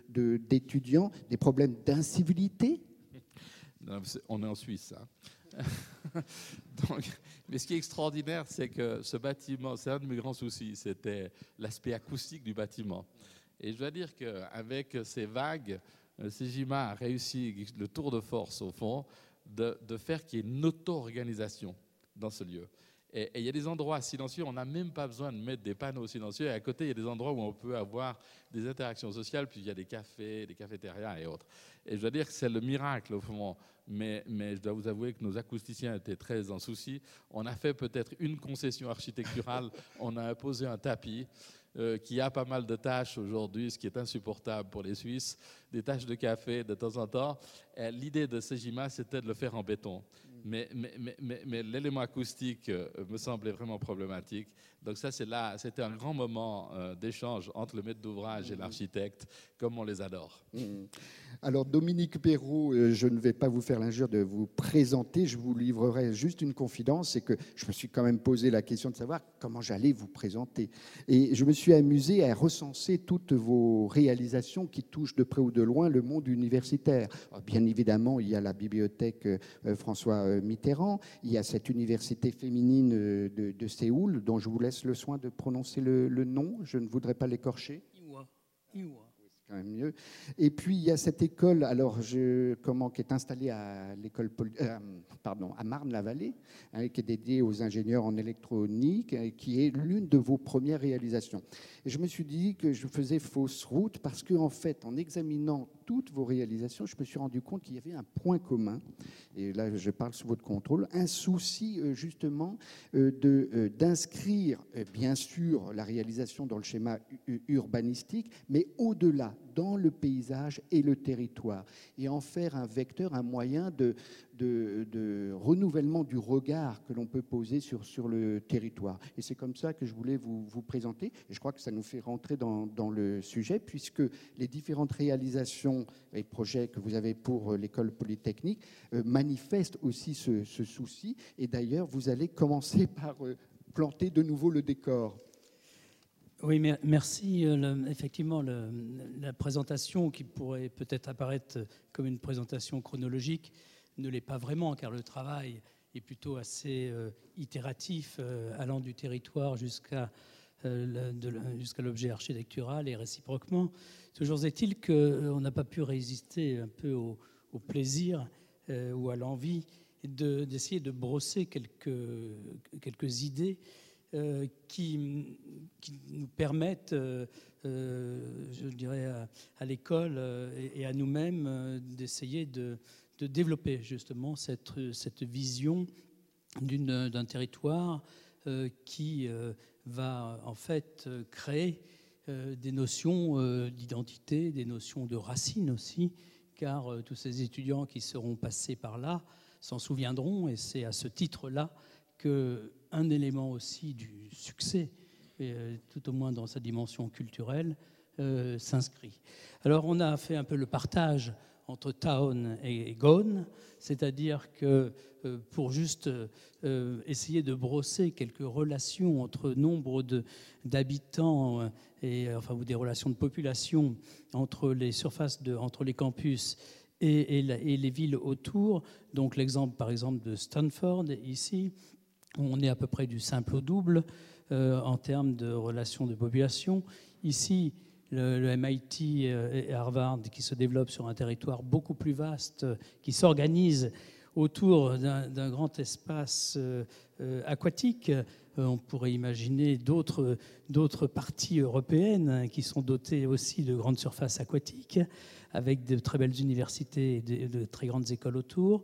d'étudiants, de, des problèmes d'incivilité? On est en Suisse. Hein. mais ce qui est extraordinaire, c'est que ce bâtiment, c'est un de mes grands soucis, c'était l'aspect acoustique du bâtiment. Et je dois dire qu'avec ces vagues, euh, Sejima a réussi le tour de force, au fond, de, faire qu'il y ait une auto-organisation dans ce lieu. Et il y a des endroits silencieux, on n'a même pas besoin de mettre des panneaux silencieux. Et à côté, il y a des endroits où on peut avoir des interactions sociales, puis il y a des cafés, des cafétérias et autres. Et je dois dire que c'est le miracle au fond. Mais, mais, je dois vous avouer que nos acousticiens étaient très en souci. On a fait peut-être une concession architecturale, on a imposé un tapis. Euh, qui a pas mal de tâches aujourd'hui, ce qui est insupportable pour les Suisses, des tâches de café de temps en temps. L'idée de Sejima, c'était de le faire en béton. mais, mais, l'élément acoustique euh, me semblait vraiment problématique. Donc ça, c'était un grand moment euh, d'échange entre le maître d'ouvrage et mmh. l'architecte, comme on les adore. Mmh. Alors Dominique Perrault, euh, je ne vais pas vous faire l'injure de vous présenter, je vous livrerai juste une confidence, c'est que je me suis quand même posé la question de savoir comment j'allais vous présenter. Et je me suis amusé à recenser toutes vos réalisations qui touchent de près ou de loin le monde universitaire. bien évidemment, il y a la bibliothèque François Mitterrand, il y a cette université féminine de, de Séoul dont je vous laisse le soin de prononcer le, nom. Je ne voudrais pas l'écorcher. Iwa. Iwa quand même mieux. Et puis il y a cette école, alors je, comment, qui est installée à l'école, euh, pardon, à Marne-la-Vallée, hein, qui est dédiée aux ingénieurs en électronique, et qui est l'une de vos premières réalisations. Et je me suis dit que je faisais fausse route parce que en fait, en examinant toutes vos réalisations, je me suis rendu compte qu'il y avait un point commun. Et là, je parle sous votre contrôle, un souci euh, justement euh, de d'inscrire bien sûr la réalisation dans le schéma urbanistique, mais au-delà dans le paysage et le territoire, et en faire un vecteur, un moyen de, de, renouvellement du regard que l'on peut poser sur, sur le territoire. Et c'est comme ça que je voulais vous, vous, présenter, et je crois que ça nous fait rentrer dans, dans le sujet, puisque les différentes réalisations et projets que vous avez pour euh, l'école polytechnique euh, manifestent aussi ce, ce souci, et d'ailleurs, vous allez commencer par euh, planter de nouveau le décor. Oui, merci. Effectivement, la présentation qui pourrait peut-être apparaître comme une présentation chronologique ne l'est pas vraiment, car le travail est plutôt assez euh, itératif, euh, allant du territoire jusqu'à jusqu'à l'objet architectural et réciproquement. Toujours est-il qu'on n'a pas pu résister un peu au, plaisir ou à l'envie d'essayer de, brosser quelques, quelques idées euh, qui, nous permettent, euh, euh, je dirais, à, l'école et, à nous-mêmes d'essayer de, développer justement cette, cette vision d'un territoire qui va en fait créer des notions d'identité, des notions de racines aussi, car tous ces étudiants qui seront passés par là s'en souviendront, et c'est à ce titre-là qu'un élément aussi du succès, euh, tout au moins dans sa dimension culturelle, euh, s'inscrit. Alors on a fait un peu le partage entre Town et Gone, c'est-à-dire que euh, pour juste essayer de brosser quelques relations entre nombre d'habitants et enfin ou des relations de population entre les surfaces de, entre les campus et, les villes autour. Donc l'exemple par exemple de Stanford ici, on est à peu près du simple au double euh, en termes de relations de population. Ici, le, MIT euh, et Harvard qui se développent sur un territoire beaucoup plus vaste, qui s'organise autour d'un grand espace euh, aquatique. on pourrait imaginer d'autres parties européennes qui sont dotées aussi de grandes surfaces aquatiques, avec de très belles universités et de très grandes écoles autour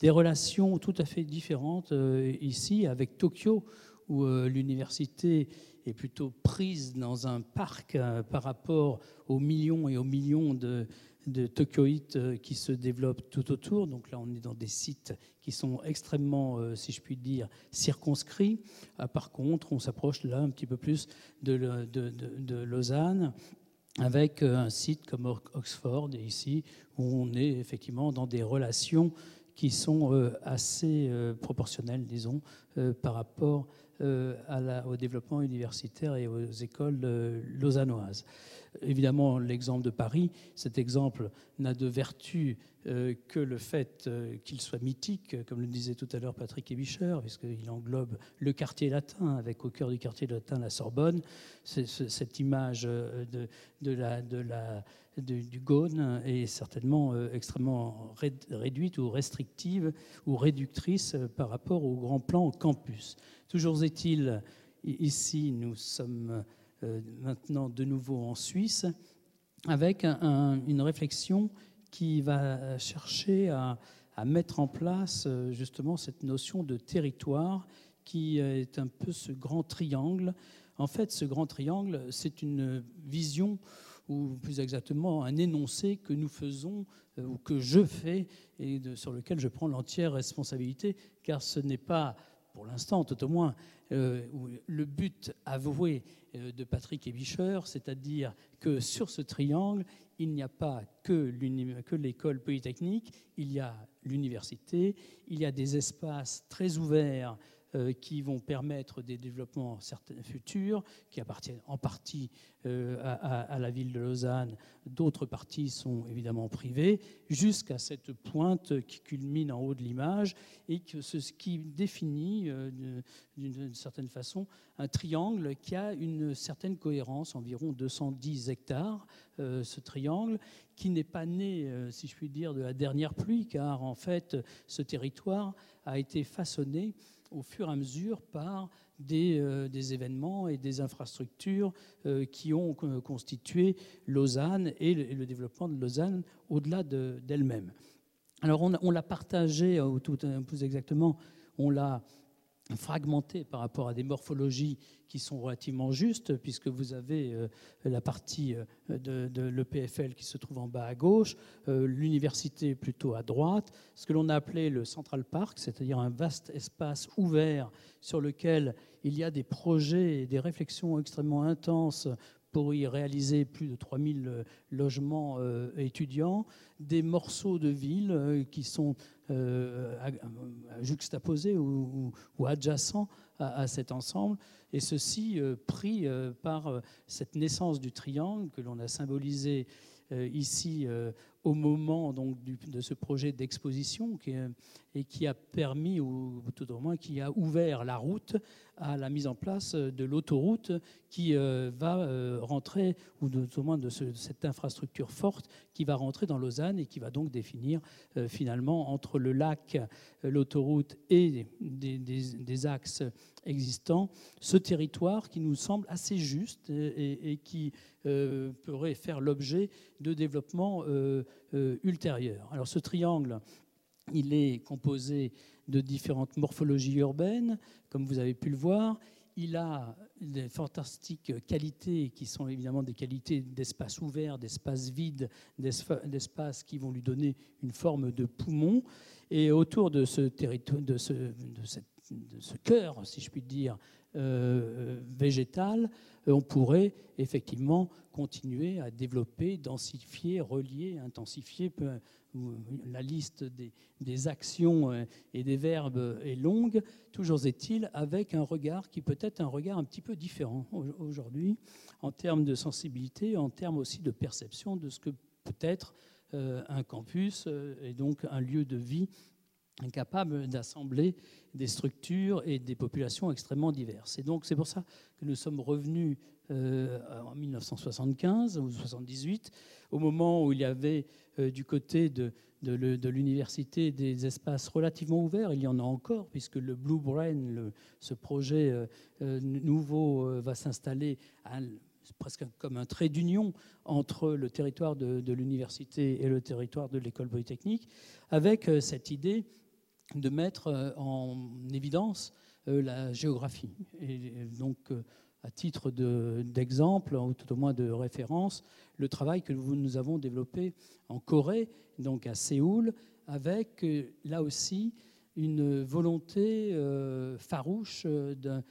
des relations tout à fait différentes euh, ici avec Tokyo, où euh, l'université est plutôt prise dans un parc euh, par rapport aux millions et aux millions de, de Tokyoïtes qui se développent tout autour. Donc là, on est dans des sites qui sont extrêmement, si je puis dire, circonscrits. Ah, par contre, on s'approche là un petit peu plus de, de, de Lausanne avec un site comme Oxford, ici, où on est effectivement dans des relations qui sont euh, assez euh, proportionnels, disons, euh, par rapport la, au développement universitaire et aux écoles lausannoises. Évidemment, l'exemple de Paris, cet exemple n'a de vertu que le fait qu'il soit mythique, comme le disait tout à l'heure Patrick Ebischer, puisqu'il englobe le quartier latin, avec au cœur du quartier latin la Sorbonne. cette image de, du Gaune est certainement euh, extrêmement réduite ou restrictive ou réductrice euh, par rapport au grand plan campus. Toujours est-il, ici, nous sommes euh, maintenant de nouveau en Suisse, avec une réflexion qui va chercher à, mettre en place justement cette notion de territoire qui est un peu ce grand triangle. En fait, ce grand triangle, c'est une vision ou plus exactement un énoncé que nous faisons ou que je fais et sur lequel je prends l'entière responsabilité, car ce n'est pas, pour l'instant tout au moins, le but avoué de Patrick Ebischer, c'est-à-dire que sur ce triangle, il n'y a pas que l'école polytechnique, il y a l'université, il y a des espaces très ouverts euh, qui vont permettre des développements futurs, qui appartiennent en partie euh, à, la ville de Lausanne. D'autres parties sont évidemment privées, jusqu'à cette pointe qui culmine en haut de l'image et que ce qui définit euh, d'une certaine façon un triangle qui a une certaine cohérence, environ 210 hectares, ce triangle, qui n'est pas né, si je puis dire, de la dernière pluie, car en fait, ce territoire a été façonné au fur et à mesure par des, euh, événements et des infrastructures euh, qui ont constitué Lausanne et le, développement de Lausanne au-delà d'elle-même. Alors on, l'a partagé, ou tout plus exactement, on l'a fragmenté par rapport à des morphologies qui sont relativement justes, puisque vous avez euh, la partie euh, de, de l'EPFL qui se trouve en bas à gauche, euh, l'université plutôt à droite, ce que l'on a appelé le Central Park, c'est-à-dire un vaste espace ouvert sur lequel il y a des projets et des réflexions extrêmement intenses pour y réaliser plus de 3000 logements étudiants, des morceaux de ville qui sont juxtaposés ou, adjacents à, cet ensemble, et ceci euh, pris euh, par euh, cette naissance du triangle que l'on a symbolisé ici au moment donc, de ce projet d'exposition et qui a permis, ou tout au moins qui a ouvert la route à la mise en place de l'autoroute qui va rentrer, ou au moins de cette infrastructure forte qui va rentrer dans Lausanne et qui va donc définir finalement entre le lac, l'autoroute et des, axes existant, ce territoire qui nous semble assez juste et, qui euh, pourrait faire l'objet de développements euh, euh, ultérieurs. Alors ce triangle, il est composé de différentes morphologies urbaines, comme vous avez pu le voir. Il a des fantastiques qualités qui sont évidemment des qualités d'espace ouvert, d'espace vide, d'espace qui vont lui donner une forme de poumon. Et autour de ce cœur, si je puis dire, euh, végétal, on pourrait effectivement continuer à développer, densifier, relier, intensifier. La liste des, actions euh, et des verbes est longue. Toujours est-il avec un regard qui peut être un regard un petit peu différent aujourd'hui en termes de sensibilité, en termes aussi de perception de ce que peut être euh, un campus et donc un lieu de vie incapable d'assembler des structures et des populations extrêmement diverses. Et donc c'est pour ça que nous sommes revenus euh, en 1975 ou 78, au moment où il y avait euh, du côté de, l'université des espaces relativement ouverts. Il y en a encore, puisque le Blue Brain, ce projet euh, nouveau, va s'installer presque comme un trait d'union entre le territoire de, de l'université et le territoire de l'école polytechnique, avec cette idée de mettre euh, en évidence euh, la géographie. Et donc, euh, à titre d'exemple, ou tout au moins de référence, le travail que nous avons développé en Corée, donc à Séoul, avec là aussi une volonté farouche de,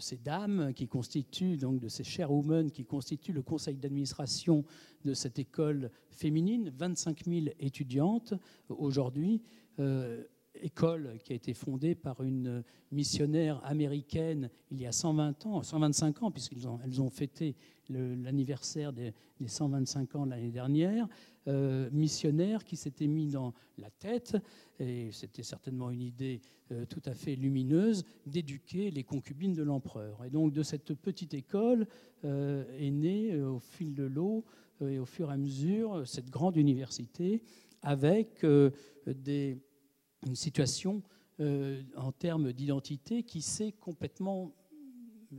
ces dames qui constituent, donc de ces chairwomen qui constituent le conseil d'administration de cette école féminine, 25 000 étudiantes aujourd'hui, euh, école qui a été fondée par une missionnaire américaine il y a 120 ans, 125 ans, puisqu'elles ont, elles ont fêté l'anniversaire des, 125 ans l'année dernière, euh, missionnaire qui s'était mis dans la tête, et c'était certainement une idée euh, tout à fait lumineuse, d'éduquer les concubines de l'empereur. Et donc de cette petite école est née au fil de l'eau et au fur et à mesure cette grande université avec des, une situation euh, en termes d'identité qui s'est complètement,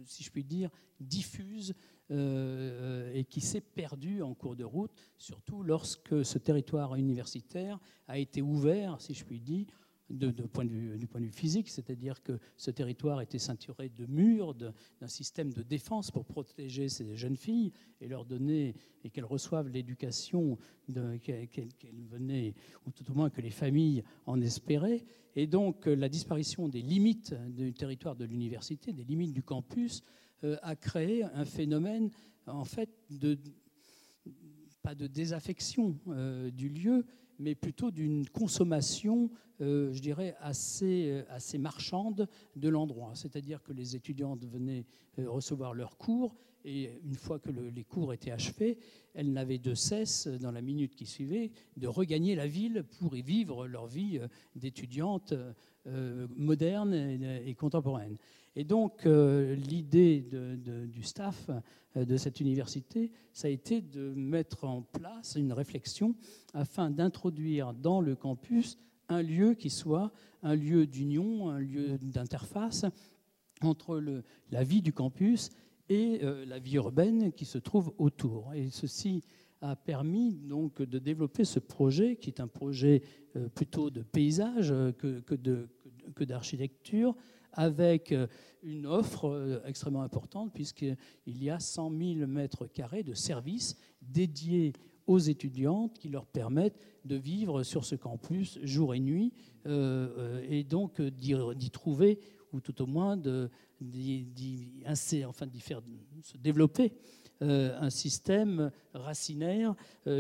si je puis dire, diffuse euh, et qui s'est perdue en cours de route, surtout lorsque ce territoire universitaire a été ouvert, si je puis dire, de, point de vue, du point de vue physique, c'est-à-dire que ce territoire était ceinturé de murs, d'un système de défense pour protéger ces jeunes filles et leur donner et qu'elles reçoivent l'éducation qu'elles venaient, ou tout au moins que les familles en espéraient. Et donc la disparition des limites du territoire de l'université, des limites du campus, euh, a créé un phénomène en fait de pas de désaffection euh, du lieu, mais plutôt d'une consommation, euh, je dirais, assez, euh, assez marchande de l'endroit. C'est-à-dire que les étudiantes venaient euh, recevoir leurs cours et une fois que les cours étaient achevés, elles n'avaient de cesse, dans la minute qui suivait, de regagner la ville pour y vivre leur vie d'étudiantes modernes et contemporaines. Et donc, euh, l'idée du staff euh, de cette université, ça a été de mettre en place une réflexion afin d'introduire dans le campus un lieu qui soit un lieu d'union, un lieu d'interface entre la vie du campus et euh, la vie urbaine qui se trouve autour. Et ceci a permis donc de développer ce projet qui est un projet plutôt de paysage que, que d'architecture, avec euh, une offre euh, extrêmement importante, puisqu'il y a 100 000 mètres carrés de services dédiés aux étudiantes qui leur permettent de vivre sur ce campus jour et nuit, euh, et donc d'y trouver, ou tout au moins d'y enfin, faire se développer un système racinaire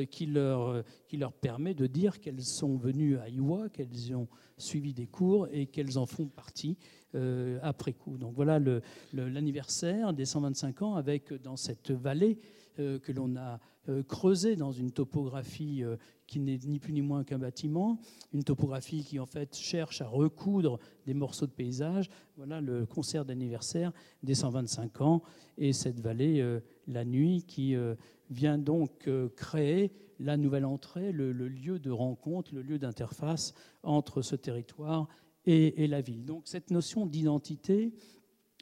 qui, leur, qui leur permet de dire qu'elles sont venues à Iwa, qu'elles ont suivi des cours et qu'elles en font partie euh, après coup. Donc voilà l'anniversaire des 125 ans avec dans cette vallée euh, que l'on a euh, creusée dans une topographie qui n'est ni plus ni moins qu'un bâtiment, une topographie qui en fait cherche à recoudre des morceaux de paysage. Voilà le concert d'anniversaire des 125 ans et cette vallée la nuit qui vient donc créer la nouvelle entrée, le, le, lieu de rencontre, le lieu d'interface entre ce territoire et, la ville. Donc cette notion d'identité,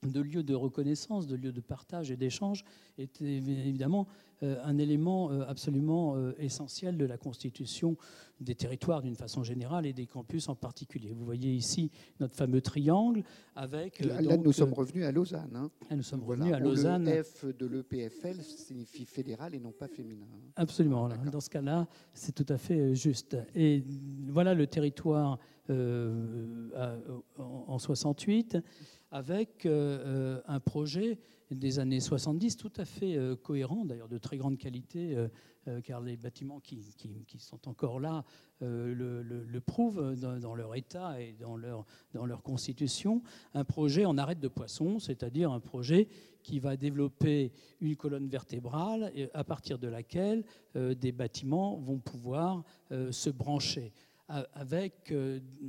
de lieu de reconnaissance, de lieu de partage et d'échange est évidemment un élément euh, absolument euh, essentiel de la constitution des territoires d'une façon générale et des campus en particulier. Vous voyez ici notre fameux triangle avec... Là, nous sommes revenus à Lausanne. Hein. nous sommes revenus à Lausanne. Le F de l'EPFL signifie fédéral et non pas féminin. Absolument. Dans ce cas-là, c'est tout à fait juste. Et voilà le territoire en 68 avec un projet des années 70, tout à fait euh, cohérent, d'ailleurs de très grande qualité, euh, euh, car les bâtiments qui, sont encore là le, prouvent dans, leur état et dans leur, dans leur constitution. Un projet en arête de poisson, c'est-à-dire un projet qui va développer une colonne vertébrale à partir de laquelle des bâtiments vont pouvoir se brancher. Avec,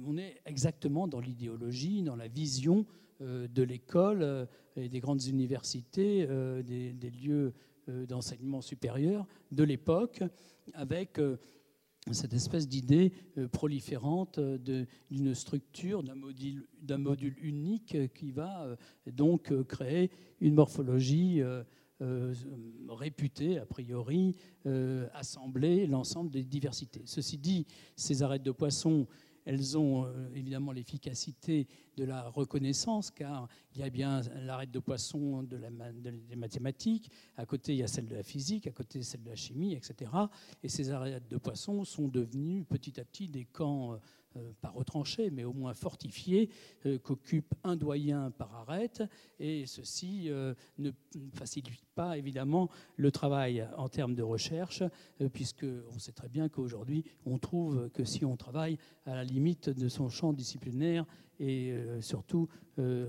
on est exactement dans l'idéologie, dans la vision euh, de l'école euh, et des grandes universités, euh, des, lieux d'enseignement supérieur de l'époque, avec cette espèce d'idée proliférante d'une structure, d'un module, unique qui va donc créer une morphologie réputée, a priori, assembler l'ensemble des diversités. Ceci dit, ces arêtes de poissons elles ont euh, évidemment l'efficacité de la reconnaissance, car il y a bien l'arête de poisson de la, des mathématiques, à côté il y a celle de la physique, à côté celle de la chimie, etc. Et ces arêtes de poisson sont devenues petit à petit des camps euh, pas retranchés, mais au moins fortifiés, euh, qu'occupe un doyen par arête, et ceci euh, ne facilite pas évidemment le travail en termes de recherche, puisque on sait très bien qu'aujourd'hui, on trouve que si on travaille à la limite de son champ disciplinaire, et surtout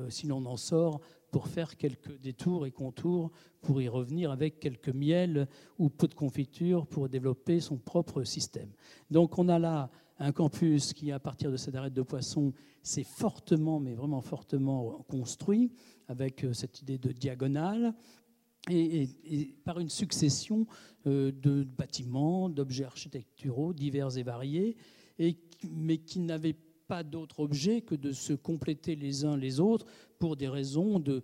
si l'on en sort pour faire quelques détours et contours, pour y revenir avec quelques miels ou peu de confiture pour développer son propre système. Donc on a là un campus qui, à partir de cette arête de poisson, s'est fortement, mais vraiment fortement construit avec euh, cette idée de diagonale. Et, par une succession euh, de bâtiments, d'objets architecturaux divers et variés, mais qui n'avaient pas d'autre objet que de se compléter les uns les autres pour des raisons de,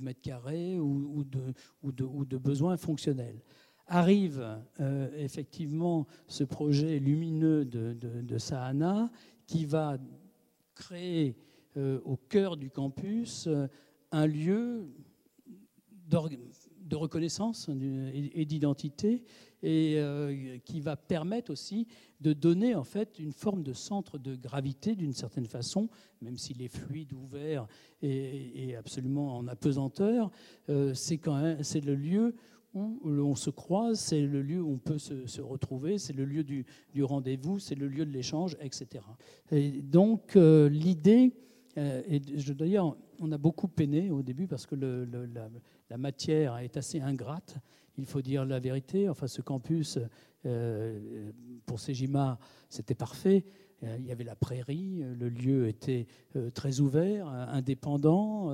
mètres carrés ou de besoins fonctionnels arrive euh, effectivement ce projet lumineux de, Sahana qui va créer au cœur du campus un lieu de reconnaissance et d'identité et euh, qui va permettre aussi de donner en fait une forme de centre de gravité d'une certaine façon, même s'il est fluide, ouvert et, absolument en apesanteur. Euh, c'est c'est le lieu où on se croise, c'est le lieu où on peut se, retrouver, c'est le lieu du, rendez-vous, c'est le lieu de l'échange, etc. Et donc euh, l'idée, et d'ailleurs on a beaucoup peiné au début parce que la matière est assez ingrate, il faut dire la vérité. Enfin, ce campus, euh, pour Sejima, c'était parfait. Euh, il y avait la prairie, le lieu était euh, très ouvert, indépendant,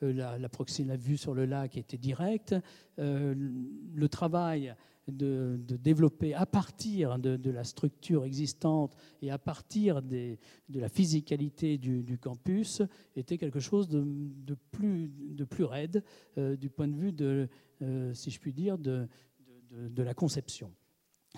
la, la, vue sur le lac était directe. Le travail de, développer à partir de, la structure existante et à partir de la physicalité du, campus était quelque chose de, plus, de raide euh, du point de vue de, euh, si je puis dire, de, la conception.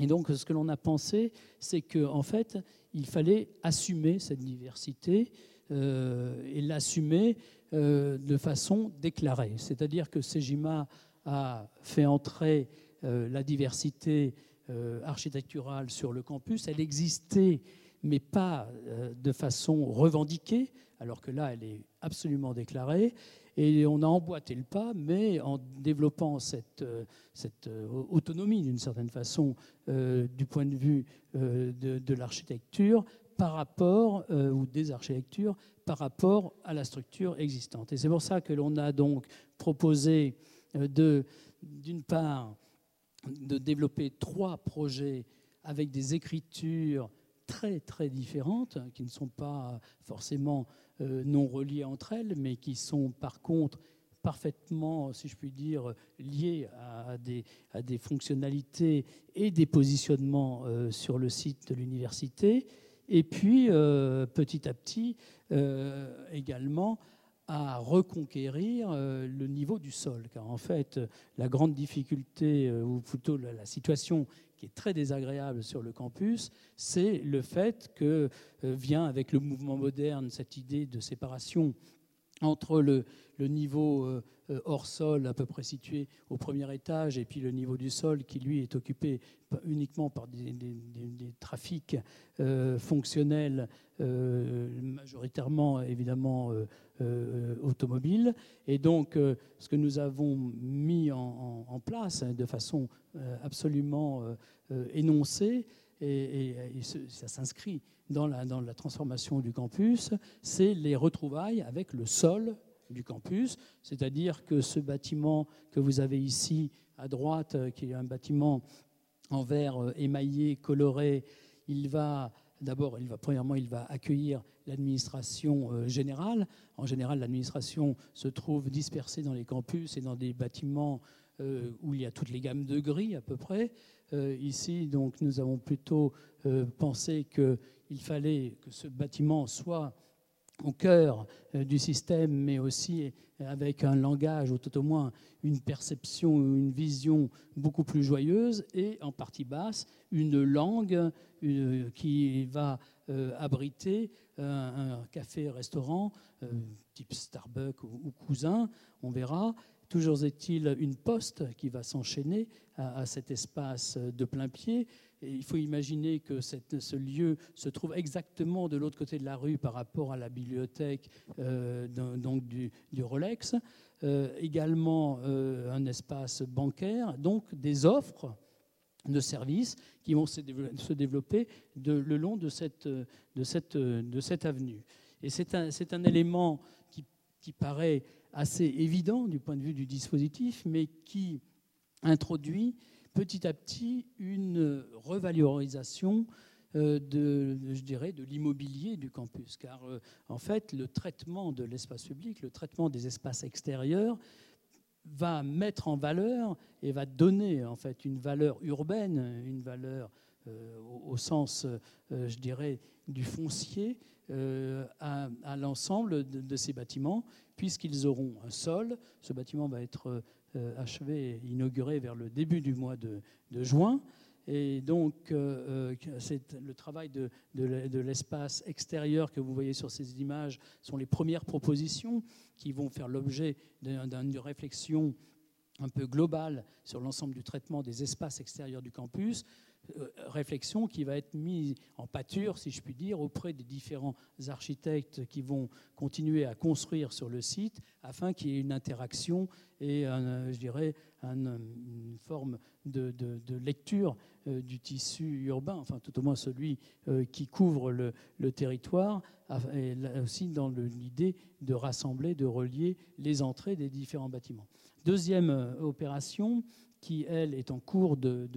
Et donc, ce que l'on a pensé, c'est qu'en en fait, il fallait assumer cette diversité euh, et l'assumer de façon déclarée. C'est-à-dire que Sejima a fait entrer euh, la diversité euh, architecturale sur le campus. Elle existait, mais pas euh, de façon revendiquée, alors que là, elle est absolument déclarée. Et on a emboîté le pas, mais en développant cette, cette autonomie, d'une certaine façon, du point de vue de, l'architecture par rapport, ou des architectures, par rapport à la structure existante. Et c'est pour ça que l'on a donc proposé d'une part, de développer trois projets avec des écritures très très différentes, hein, qui ne sont pas forcément euh, non reliées entre elles, mais qui sont par contre parfaitement, si je puis dire, liées à des, à des fonctionnalités et des positionnements euh, sur le site de l'université. Et puis, euh, petit à petit, également, à reconquérir euh, le niveau du sol. Car en fait, la grande difficulté, euh, ou plutôt la situation qui est très désagréable sur le campus, c'est le fait que euh, vient avec le mouvement moderne cette idée de séparation entre le, niveau hors sol, à peu près situé au premier étage, et puis le niveau du sol qui, lui, est occupé uniquement par des, trafics fonctionnels, majoritairement, évidemment, euh, automobile. Et donc, euh, ce que nous avons mis en, place hein, de façon euh, absolument énoncée, et, ça s'inscrit dans la, transformation du campus, c'est les retrouvailles avec le sol du campus, c'est-à-dire que ce bâtiment que vous avez ici à droite, qui est un bâtiment en verre émaillé, coloré, il va D'abord, premièrement, il va accueillir l'administration euh, générale. En général, l'administration se trouve dispersée dans les campus et dans des bâtiments euh, où il y a toutes les gammes de gris à peu près. Euh, ici, donc, nous avons plutôt pensé qu'il fallait que ce bâtiment soit au cœur du système, mais aussi avec un langage, ou tout au moins une perception, une vision beaucoup plus joyeuse, et en partie basse, une langue qui va euh, abriter un, café-restaurant euh, type Starbucks ou, Cousin, on verra. Toujours est-il une poste qui va s'enchaîner à, cet espace de plein pied. Et il faut imaginer que ce lieu se trouve exactement de l'autre côté de la rue par rapport à la bibliothèque euh, donc du, Rolex. également un espace bancaire, donc des offres de services qui vont se développer le long de cette, avenue. Et c'est un, élément qui, paraît assez évident du point de vue du dispositif, mais qui introduit petit à petit une revalorisation euh, de, je dirais, de l'immobilier du campus. Car euh, en fait, le traitement de l'espace public, le traitement des espaces extérieurs va mettre en valeur et va donner en fait une valeur urbaine, une valeur euh, au, sens, je dirais, du foncier euh, à, l'ensemble de, ces bâtiments, puisqu'ils auront un sol. Ce bâtiment va être achevé et inauguré vers le début du mois de, juin. Et donc, euh, euh, c'est le travail de l'espace extérieur que vous voyez sur ces images sont les premières propositions qui vont faire l'objet d'une réflexion un peu globale sur l'ensemble du traitement des espaces extérieurs du campus. Euh, réflexion qui va être mise en pâture, si je puis dire, auprès des différents architectes qui vont continuer à construire sur le site afin qu'il y ait une interaction et, je dirais, une forme de, lecture euh, du tissu urbain, enfin tout au moins celui euh, qui couvre le territoire, et aussi dans l'idée de rassembler, de relier les entrées des différents bâtiments. Deuxième opération, qui, elle, est en cours de,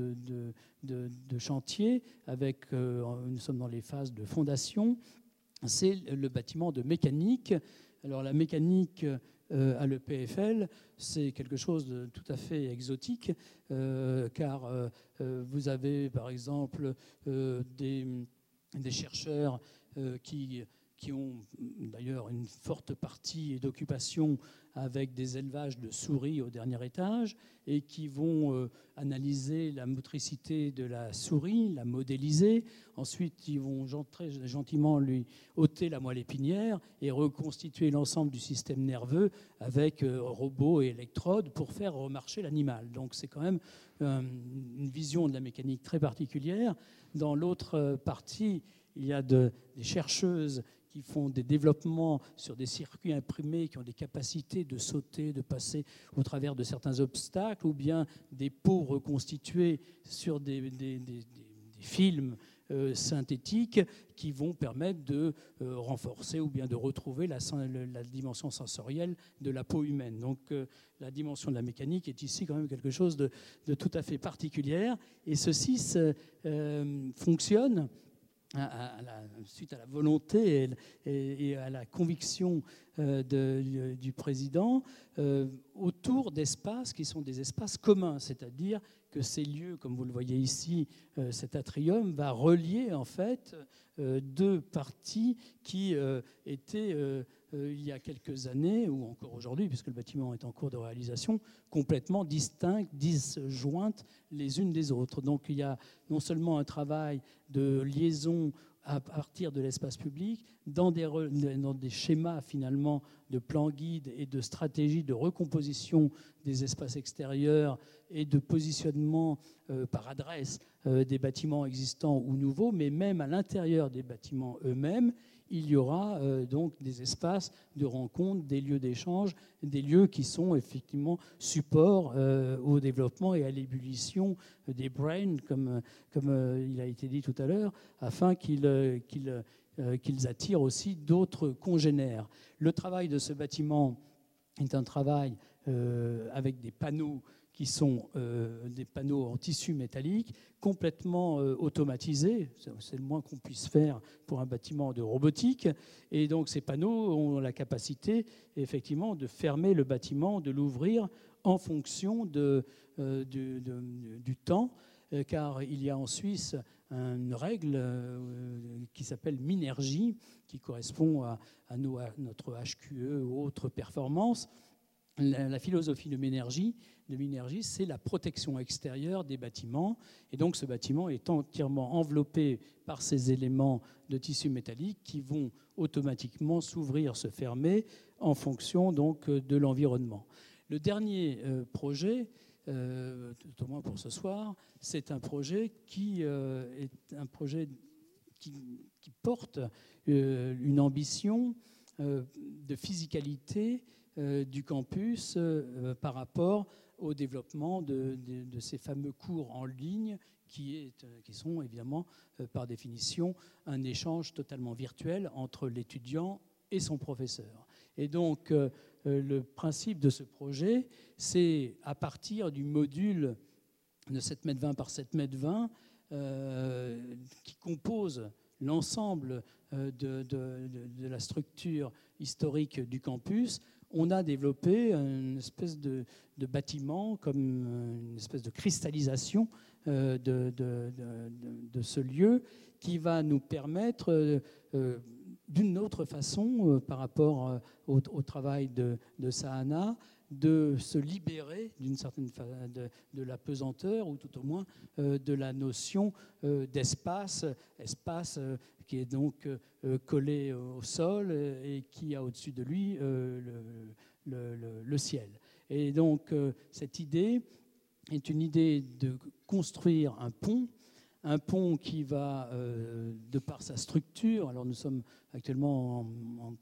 chantier. Avec, euh, nous sommes dans les phases de fondation. C'est le bâtiment de mécanique. Alors la mécanique euh, à l'EPFL, c'est quelque chose de tout à fait exotique, euh, car vous avez par exemple des, des, chercheurs qui qui ont d'ailleurs une forte partie d'occupation avec des élevages de souris au dernier étage et qui vont euh, analyser la motricité de la souris, la modéliser. Ensuite, ils vont très gentiment lui ôter la moelle épinière et reconstituer l'ensemble du système nerveux avec euh, robots et électrodes pour faire remarcher l'animal. Donc c'est quand même euh, une vision de la mécanique très particulière. Dans l'autre partie, il y a des chercheuses qui font des développements sur des circuits imprimés, qui ont des capacités de sauter, de passer au travers de certains obstacles, ou bien des pots reconstitués sur des, films euh, synthétiques qui vont permettre de euh, renforcer ou bien de retrouver la, la, dimension sensorielle de la peau humaine. Donc euh, la dimension de la mécanique est ici quand même quelque chose de, de tout à fait particulière. Et ceci fonctionne suite à la volonté et, à la conviction euh, du président, euh, autour d'espaces qui sont des espaces communs, c'est-à-dire que ces lieux, comme vous le voyez ici, euh, cet atrium va relier en fait deux parties qui étaient il y a quelques années, ou encore aujourd'hui, puisque le bâtiment est en cours de réalisation, complètement distinctes, disjointes les unes des autres. Donc il y a non seulement un travail de liaison à partir de l'espace public, dans des, dans des, schémas finalement de plans guides et de stratégies de recomposition des espaces extérieurs et de positionnement euh, par adresse euh, des bâtiments existants ou nouveaux, mais même à l'intérieur des bâtiments eux-mêmes, il y aura euh, donc des espaces de rencontre, des lieux d'échange, des lieux qui sont effectivement supports euh, au développement et à l'ébullition des brains, comme, comme euh, il a été dit tout à l'heure, afin qu'ils qu'ils attirent aussi d'autres congénères. Le travail de ce bâtiment est un travail avec des panneaux qui sont euh, des panneaux en tissu métallique complètement euh, automatisés. C'est le moins qu'on puisse faire pour un bâtiment de robotique. Et donc ces panneaux ont la capacité effectivement de fermer le bâtiment, de l'ouvrir en fonction euh, du, temps, car il y a en Suisse une règle qui s'appelle Minergie, qui correspond à, notre HQE ou autres performances. La, philosophie de Minergie, de Minergie, c'est la protection extérieure des bâtiments. Et donc ce bâtiment est entièrement enveloppé par ces éléments de tissu métallique qui vont automatiquement s'ouvrir, se fermer en fonction donc de l'environnement. Le dernier euh, projet, euh, tout au moins pour ce soir, c'est un projet qui euh, est un projet qui porte une ambition de physicalité du campus par rapport au développement de, ces fameux cours en ligne qui, qui sont évidemment euh, par définition un échange totalement virtuel entre l'étudiant et son professeur. Et donc euh, euh, le principe de ce projet, c'est à partir du module de 7 m 20 par 7 m 20 qui compose l'ensemble de, la structure historique du campus, on a développé une espèce de, bâtiment, comme une espèce de cristallisation euh, de, ce lieu qui va nous permettre, euh, d'une autre façon, euh, par rapport au, travail de, Sahana, de se libérer d'une certaine de, de, la pesanteur ou tout au moins de la notion d'espace, espace qui est donc collé au sol et qui a au-dessus de lui le, le, ciel. Et donc cette idée est une idée de construire un pont un pont qui va, euh, de par sa structure, alors nous sommes actuellement en,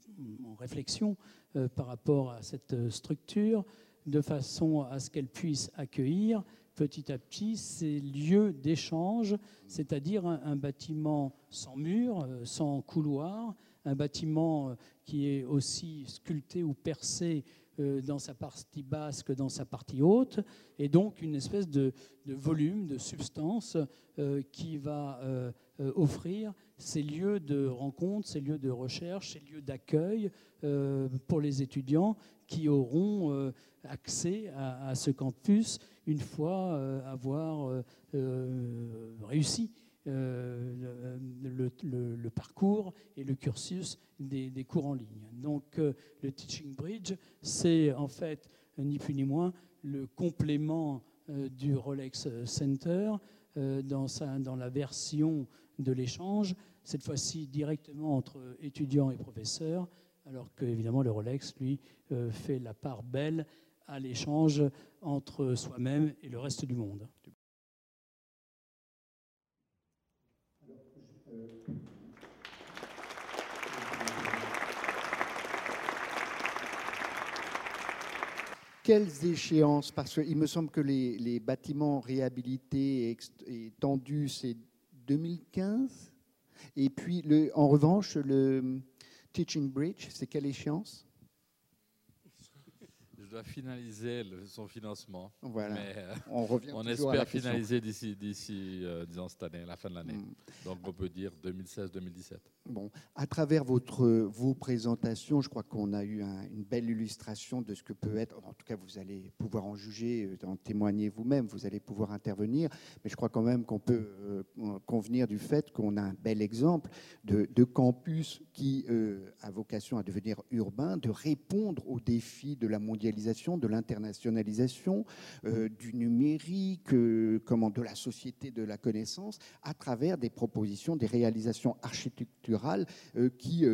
réflexion euh, par rapport à cette structure, de façon à ce qu'elle puisse accueillir petit à petit ces lieux d'échange, c'est-à-dire un, bâtiment sans mur, euh, sans couloir, un bâtiment qui est aussi sculpté ou percé dans sa partie basse que dans sa partie haute, et donc une espèce de, volume, de substance euh, qui va euh, offrir ces lieux de rencontre, ces lieux de recherche, ces lieux d'accueil pour les étudiants qui auront accès à, ce campus une fois avoir réussi euh, le, parcours et le cursus des, cours en ligne. Donc euh, le Teaching Bridge, c'est en fait ni plus ni moins le complément euh, du Rolex Center dans, dans la version de l'échange, cette fois-ci directement entre étudiants et professeurs, alors que évidemment le Rolex, lui, fait la part belle à l'échange entre soi-même et le reste du monde. Quelles échéances Parce qu'il me semble que les, bâtiments réhabilités et étendus, c'est 2015. Et puis, en revanche, le Teaching Bridge, c'est quelle échéance? Doit finaliser son financement. Voilà. Mais, euh, on revient On espère finaliser d'ici, d'ici euh, disons cette année, la fin de l'année. Mm. Donc on peut dire 2016-2017. Bon, à travers votre, vos présentations, je crois qu'on a eu une belle illustration de ce que peut être. En tout cas, vous allez pouvoir en juger, euh, en témoigner vous-même. Vous allez pouvoir intervenir. Mais je crois quand même qu'on peut convenir du fait qu'on a un bel exemple de, de campus qui a vocation à devenir urbain, de répondre aux défis de la mondialisation de l'internationalisation, euh, du numérique, euh, comment, de la société de la connaissance, à travers des propositions, des réalisations architecturales euh, qui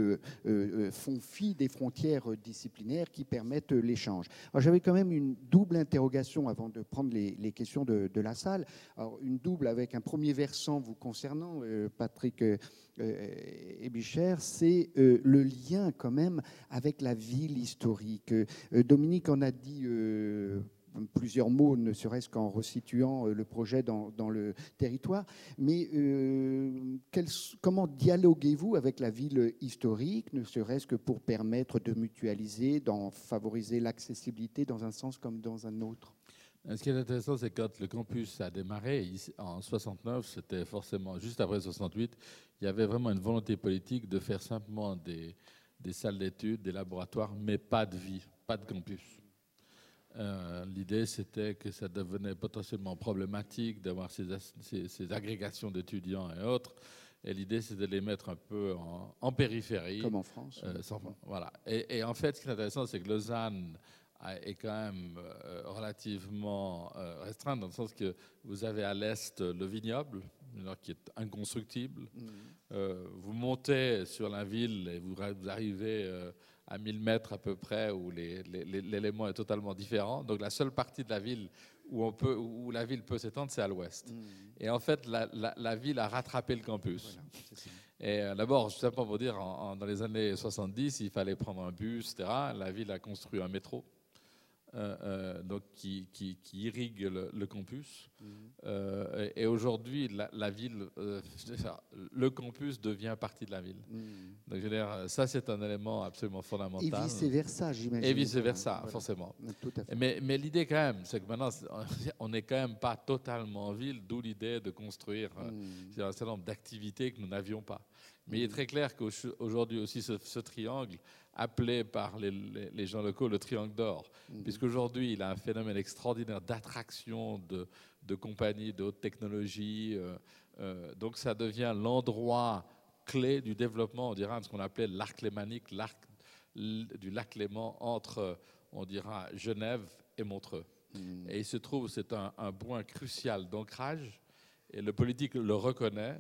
font fi des frontières disciplinaires, qui permettent l'échange. J'avais quand même une double interrogation avant de prendre les, questions de, de, la salle. Alors, une double avec un premier versant vous concernant, Patrick et Bichère, c'est le lien quand même avec la ville historique. Dominique en a dit euh, plusieurs mots, ne serait-ce qu'en resituant euh, le projet dans, le territoire. Mais euh, comment dialoguez-vous avec la ville historique, ne serait-ce que pour permettre de mutualiser, d'en favoriser l'accessibilité dans un sens comme dans un autre? Ce qui est intéressant, c'est quand le campus a démarré, en 69, c'était forcément juste après 68, il y avait vraiment une volonté politique de faire simplement des, des salles d'études, des laboratoires, mais pas de vie, pas de campus. Euh, l'idée, c'était que ça devenait potentiellement problématique d'avoir ces, ces, agrégations d'étudiants et autres. Et l'idée, c'est de les mettre un peu en, périphérie. Comme en France. Euh, voilà. Et, en fait, ce qui est intéressant, c'est que Lausanne est quand même euh, relativement restreinte, dans le sens que vous avez à l'est le vignoble, qui est inconstructible. Mmh. vous montez sur la ville et vous, arrivez à 1000 mètres à peu près, où l'élément est totalement différent. Donc la seule partie de la ville où, on peut, où la ville peut s'étendre, c'est à l'ouest. Mmh. Et en fait, la, ville a rattrapé le campus. et euh, d'abord, simplement pour dire, dans les années 70, il fallait prendre un bus, etc. La ville a construit un métro. Euh, euh, donc qui, qui, irrigue le, campus. Mhm. Euh, et, aujourd'hui, la, ville, le campus devient partie de la ville. Mhm. Donc, je veux dire, ça, c'est un élément absolument fondamental. Et vice-versa, j'imagine. Et vice-versa, forcément. Tout à fait. Mais, mais l'idée, quand même, c'est que maintenant, on n'est quand même pas totalement en ville, d'où l'idée de construire mhm. un certain nombre d'activités que nous n'avions pas. Mais il est très clair qu'aujourd'hui aussi, ce triangle appelé par les, gens locaux le triangle d'or, mhm. puisqu'aujourd'hui, il a un phénomène extraordinaire d'attraction de, de, compagnies de haute technologie. Euh, euh, donc, ça devient l'endroit clé du développement, on dirait, de ce qu'on appelait l'arc lémanique, l'arc du lac Léman entre, on dira Genève et Montreux. Hmm. Et il se trouve, c'est un, un point crucial d'ancrage, et le politique le reconnaît.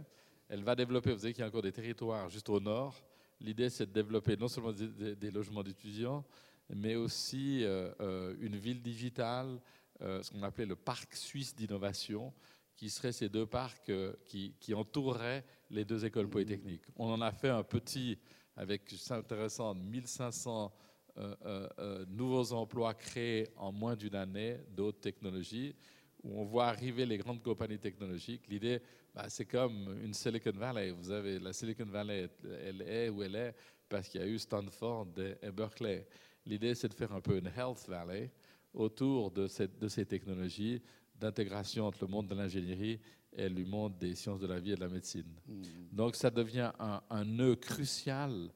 Elle va développer, vous savez qu'il y a encore des territoires juste au nord. L'idée, c'est de développer non seulement des, logements d'étudiants, mais aussi euh, euh, une ville digitale, euh, ce qu'on appelait le parc suisse d'innovation, qui serait ces deux parcs qui, entoureraient les deux écoles polytechniques. On en a fait un petit, avec, c'est intéressant, 1500 euh, euh, euh, nouveaux emplois créés en moins d'une année d'autres technologies, où on voit arriver les grandes compagnies technologiques. L'idée, bah, c'est comme une Silicon Valley. Vous avez la Silicon Valley, elle est où elle est parce qu'il y a eu Stanford et Berkeley. L'idée, c'est de faire un peu une Health Valley autour de, cette- de ces technologies d'intégration entre le monde de l'ingénierie et le monde des sciences de la vie et de la médecine. Hmm. Donc ça devient un, un nœud crucial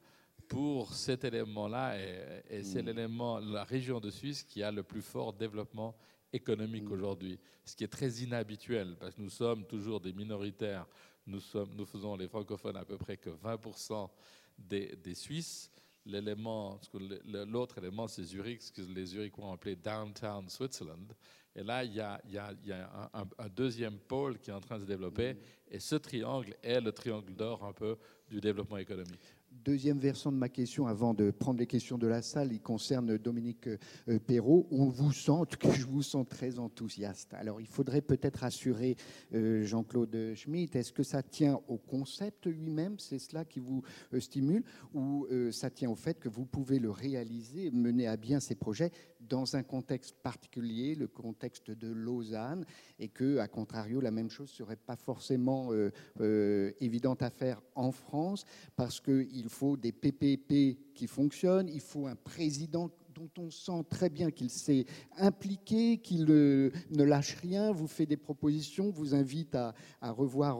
pour cet élément-là et, et c'est Mm. l'élément, la région de Suisse qui a le plus fort développement économique Mm. aujourd'hui, ce qui est très inhabituel parce que nous sommes toujours des minoritaires. Nous, sommes, nous faisons les francophones à peu près que 20% des, des Suisses. L'élément, l'autre élément, c'est Zurich, ce que les Zurichois ont appelé downtown Switzerland. Et là, il y a, il y a- il y a un, un- un deuxième pôle qui est en train de se développer. Et ce triangle est le triangle d'or un peu du développement économique. Deuxième versant de ma question, avant de prendre les questions de la salle, il concerne Dominique euh, Perrault. On vous sent, je vous sens très enthousiaste. Alors, il faudrait peut-être assurer euh, Jean-Claude Schmitt. Est-ce que ça tient au concept lui-même? C'est cela qui vous euh, stimule? Ou ça tient au fait que vous pouvez le réaliser, mener à bien ces projets dans un contexte particulier, le contexte de Lausanne, et que, à contrario, la même chose serait pas forcément euh, euh, évidente à faire en France parce qu'il faut des PPP qui fonctionnent, il faut un président dont on sent très bien qu'il s'est impliqué, qu'il euh, ne lâche rien, vous fait des propositions, vous invite à, revoir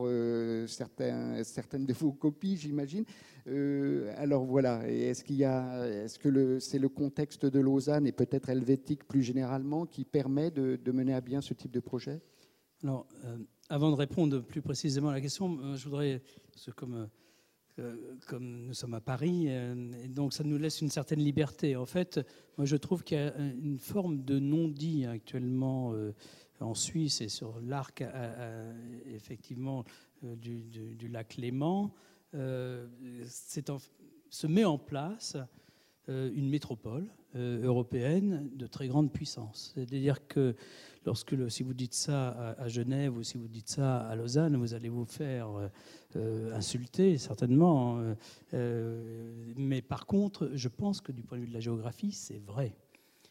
certaines de vos copies, j'imagine. Euh, alors voilà, est-ce qu'il y a, est-ce que c'est le contexte de Lausanne et peut-être helvétique plus généralement qui permet de, mener à bien ce type de projet? Alors, euh, avant de répondre plus précisément à la question, euh, je voudrais, comme, nous sommes à Paris, donc ça nous laisse une certaine liberté. En fait, moi je trouve qu'il y a une forme de non-dit actuellement en Suisse et sur l'arc, effectivement, du lac Léman. Euh, se met en place euh, une métropole euh, européenne de très grande puissance. C'est-à-dire que lorsque, si vous dites ça à, Genève ou si vous dites ça à Lausanne, vous allez vous faire insulter, certainement. euh, mais par contre, je pense que du point de vue de la géographie, c'est vrai.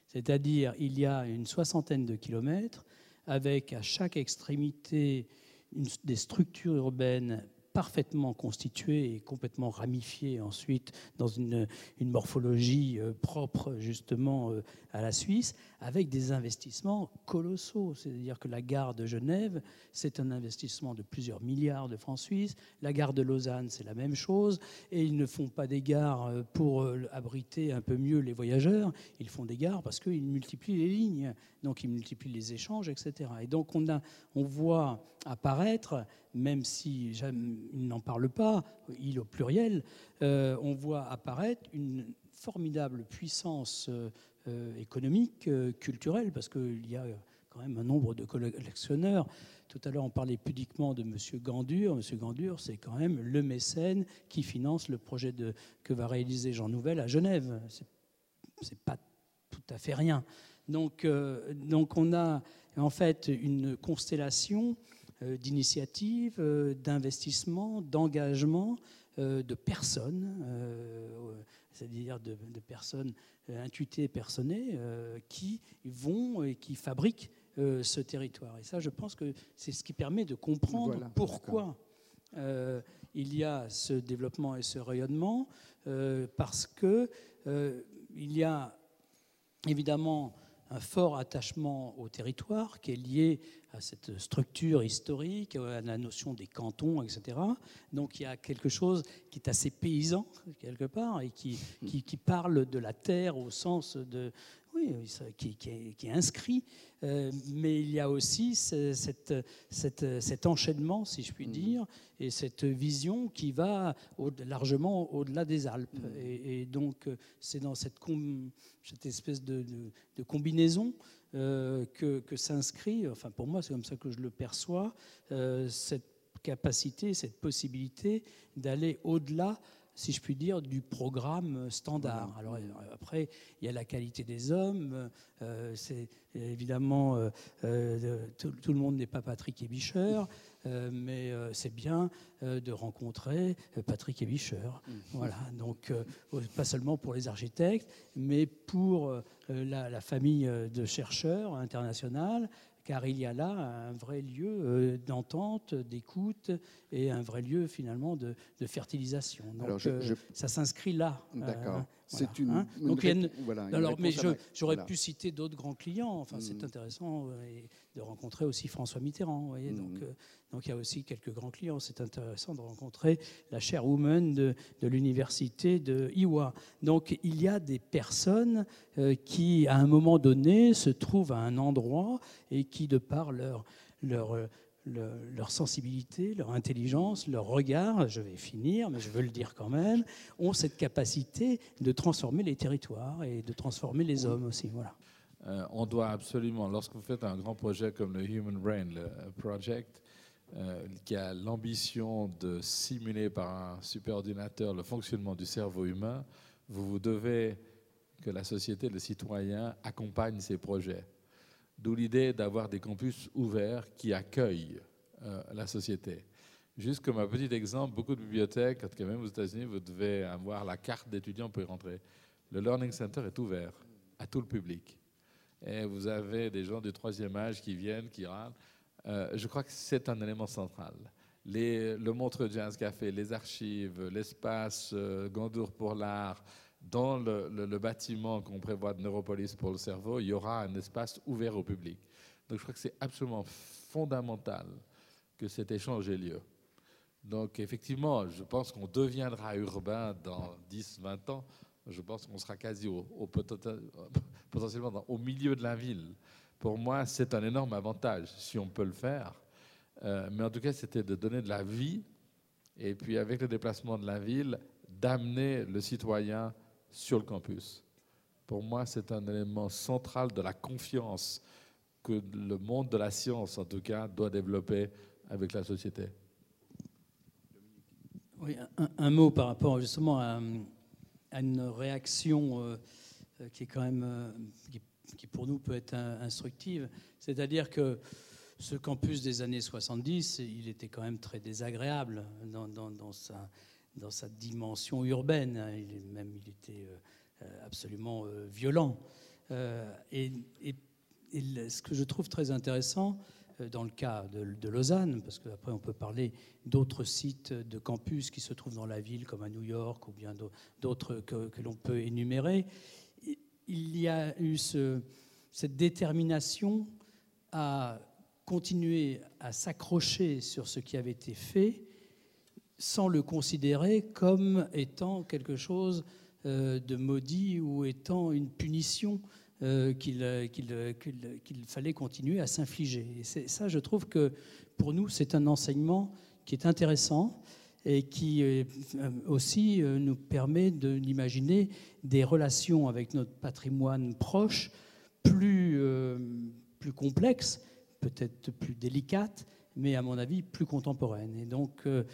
C'est-à-dire, il y a une soixantaine de kilomètres avec à chaque extrémité des structures urbaines parfaitement constituées et complètement ramifiées ensuite dans une, morphologie euh, propre justement euh, à la Suisse, avec des investissements colossaux. C'est-à-dire que la gare de Genève, c'est un investissement de plusieurs milliards de francs suisses. La gare de Lausanne, c'est la même chose. Et ils ne font pas des gares euh, pour abriter un peu mieux les voyageurs. Ils font des gares parce qu'ils multiplient les lignes. Donc ils multiplient les échanges, etc. Et donc on voit apparaître, même si il n'en parle pas, il au pluriel, euh, on voit apparaître une formidable puissance euh, euh, économique, culturelle, parce qu'il y a quand même un nombre de collectionneurs. Tout à l'heure, on parlait pudiquement de M. Gandur. M. Gandur, c'est quand même le mécène qui finance le projet que va réaliser Jean Nouvel à Genève. C'est pas tout à fait rien. Donc, donc on a en fait une constellation d'initiatives, euh, d'investissements, d'engagements euh, de personnes, euh, c'est-à-dire de, de personnes euh, intuitées, personnées, euh, qui vont et qui fabriquent euh, ce territoire. Et ça, je pense que c'est ce qui permet de comprendre Voilà, pourquoi euh, il y a ce développement et ce rayonnement, euh, parce que euh, il y a évidemment fort attachement au territoire qui est lié à cette structure historique, à la notion des cantons, etc. Donc il y a quelque chose qui est assez paysan, quelque part, et qui, qui parle de la terre au sens de... Oui, oui, qui, est, inscrit, euh, mais il y a aussi cette, cet enchaînement, si je puis mmh. dire, et cette vision qui va largement au-delà des Alpes. Mmh. Et, donc, c'est dans cette, cette espèce de, combinaison euh, que, s'inscrit, enfin pour moi, c'est comme ça que je le perçois, euh, cette capacité, cette possibilité d'aller au-delà si je puis dire, du programme standard. Alors après, il y a la qualité des hommes. Euh, c'est évidemment euh, euh, tout, le monde n'est pas Patrick Ebicheur, mais c'est bien de rencontrer Patrick Ebicheur. Mmh. Voilà. Donc pas seulement pour les architectes, mais pour la, la, famille de chercheurs internationales car il y a là un vrai lieu euh, d'entente, d'écoute et un vrai lieu finalement de, fertilisation. Donc euh, ça s'inscrit là. D'accord. C'est une, hein. alors, mais j'aurais pu citer d'autres grands clients. Enfin, c'est hmm. intéressant euh, de rencontrer aussi François Mitterrand. Vous voyez, donc, hmm. donc il y a aussi quelques grands clients. C'est intéressant de rencontrer la chairwoman de, de l'université de Iwa. Donc il y a des personnes qui, à un moment donné, se trouvent à un endroit et qui, de par leur, leur, leur, sensibilité, leur intelligence, leur regard, je vais finir, mais je veux le dire quand même, ont cette capacité de transformer les territoires et de transformer les hommes aussi. Voilà. Euh, on doit absolument, lorsque vous faites un grand projet comme le Human Brain le Project, euh, qui a l'ambition de simuler par un superordinateur le fonctionnement du cerveau humain, vous, vous devez que la société, le citoyen, accompagne ces projets. D'où l'idée d'avoir des campus ouverts qui accueillent euh, la société. Juste comme un petit exemple, beaucoup de bibliothèques, en tout cas même aux États-Unis, vous devez avoir la carte d'étudiant pour y rentrer. Le Learning Center est ouvert à tout le public. Et vous avez des gens du troisième âge qui viennent, qui rentrent. Euh, je crois que c'est un élément central. Le Montreux Jazz Café, les archives, l'espace euh, Gandour pour l'art, dans le, bâtiment qu'on prévoit de Neuropolis pour le cerveau, il y aura un espace ouvert au public. Donc je crois que c'est absolument fondamental que cet échange ait lieu. Donc effectivement, je pense qu'on deviendra urbain dans 10-20 ans. Je pense qu'on sera quasi potentiellement au milieu de la ville. Pour moi, c'est un énorme avantage si on peut le faire. Euh, mais en tout cas, c'était de donner de la vie et puis avec le déplacement de la ville, d'amener le citoyen sur le campus. Pour moi, c'est un élément central de la confiance que le monde de la science, en tout cas, doit développer avec la société. Oui, un, mot par rapport justement à, une réaction euh, qui est quand même, euh, qui, pour nous peut être instructive. C'est-à-dire que ce campus des années 70, il était quand même très désagréable dans, dans, sa dans sa dimension urbaine. Hein. Il, même, il était euh, absolument euh, violent. Euh, et, ce que je trouve très intéressant dans le cas de, Lausanne, parce qu'après on peut parler d'autres sites de campus qui se trouvent dans la ville, comme à New York ou bien d'autres que, l'on peut énumérer, il y a eu cette détermination à continuer à s'accrocher sur ce qui avait été fait sans le considérer comme étant quelque chose euh, de maudit ou étant une punition euh, euh, qu'il fallait continuer à s'infliger. Et ça, je trouve que pour nous, c'est un enseignement qui est intéressant et qui aussi nous permet d'imaginer des relations avec notre patrimoine proche plus, plus complexes, peut-être plus délicates, mais à mon avis plus contemporaine. Et donc euh,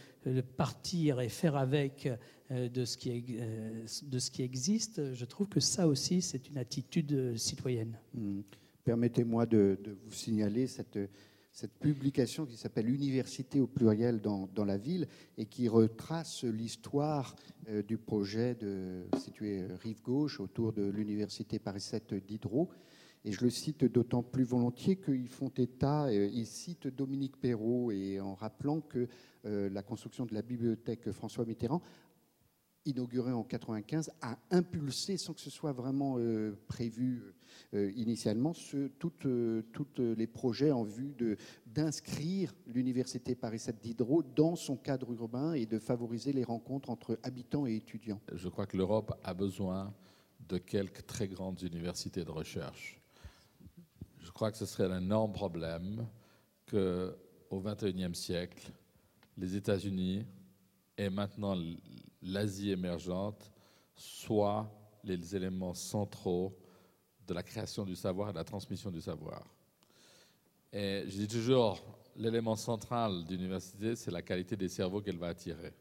partir et faire avec euh, de, ce qui, euh, de ce qui existe, je trouve que ça aussi, c'est une attitude citoyenne. Hmm. Permettez-moi de, vous signaler cette, publication qui s'appelle Université au pluriel dans, la ville et qui retrace l'histoire du projet situé rive gauche autour de l'Université Paris 7 Diderot et je le cite d'autant plus volontiers qu'ils font état, euh, ils citent Dominique Perrault, et en rappelant que euh, la construction de la bibliothèque François Mitterrand, inaugurée en 95, a impulsé, sans que ce soit vraiment euh, prévu initialement, toutes, les projets en vue d'inscrire l'université Paris 7 Diderot dans son cadre urbain et de favoriser les rencontres entre habitants et étudiants. Je crois que l'Europe a besoin de quelques très grandes universités de recherche. Je crois que ce serait un énorme problème que au XXIe siècle, les États-Unis et maintenant l'Asie émergente soient les éléments centraux de la création du savoir et de la transmission du savoir. Et je dis toujours, l'élément central d'une université, c'est la qualité des cerveaux qu'elle va attirer.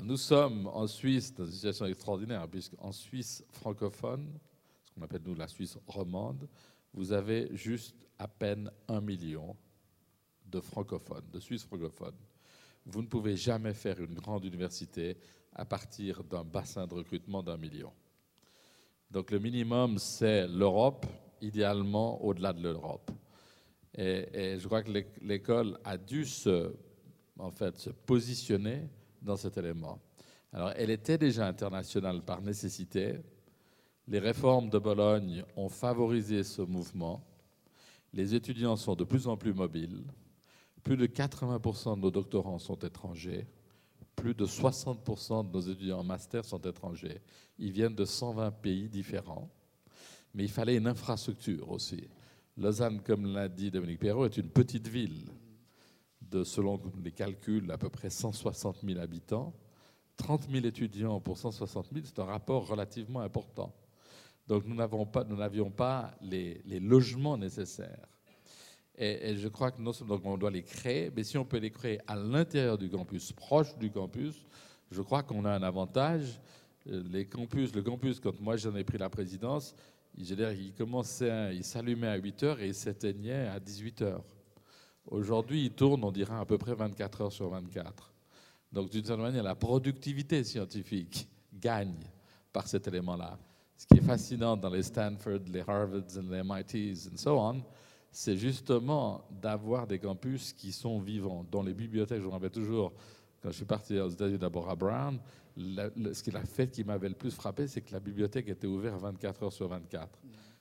nous sommes en Suisse dans une situation extraordinaire, puisqu'en Suisse francophone, ce qu'on appelle nous la Suisse romande, vous avez juste à peine un million de francophones, de Suisses francophones. Vous ne pouvez jamais faire une grande université à partir d'un bassin de recrutement d'un million. Donc le minimum, c'est l'Europe, idéalement au-delà de l'Europe. Et, je crois que l'école a dû se, en fait, se positionner dans cet élément. Alors, elle était déjà internationale par nécessité. Les réformes de Bologne ont favorisé ce mouvement. Les étudiants sont de plus en plus mobiles. Plus de 80% de nos doctorants sont étrangers. Plus de 60% de nos étudiants en master sont étrangers. Ils viennent de 120 pays différents. Mais il fallait une infrastructure aussi. Lausanne, comme l'a dit Dominique Perrault, est une petite ville de, selon les calculs, à peu près 160 000 habitants. 30 000 étudiants pour 160 000, c'est un rapport relativement important. Donc nous n'avions pas, nous pas les, logements nécessaires. Et, je crois que non seulement on doit les créer, mais si on peut les créer à l'intérieur du campus, proche du campus, je crois qu'on a un avantage. Euh, les campus, le campus, quand moi j'en ai pris la présidence, il commençait, il s'allumait à 8 heures et il s'éteignait à 18 heures. Aujourd'hui, il tourne, on dirait, à peu près 24 heures sur 24. Donc, d'une certaine manière, la productivité scientifique gagne par cet élément-là. Ce qui est fascinant dans les Stanford, les Harvards, les MITs, and so on, c'est justement d'avoir des campus qui sont vivants. Dans les bibliothèques, je me rappelle toujours, quand je suis parti aux États-Unis d'abord à Brown, ce qui a fait qui m'avait le plus frappé, c'est que la bibliothèque était ouverte 24 heures sur 24.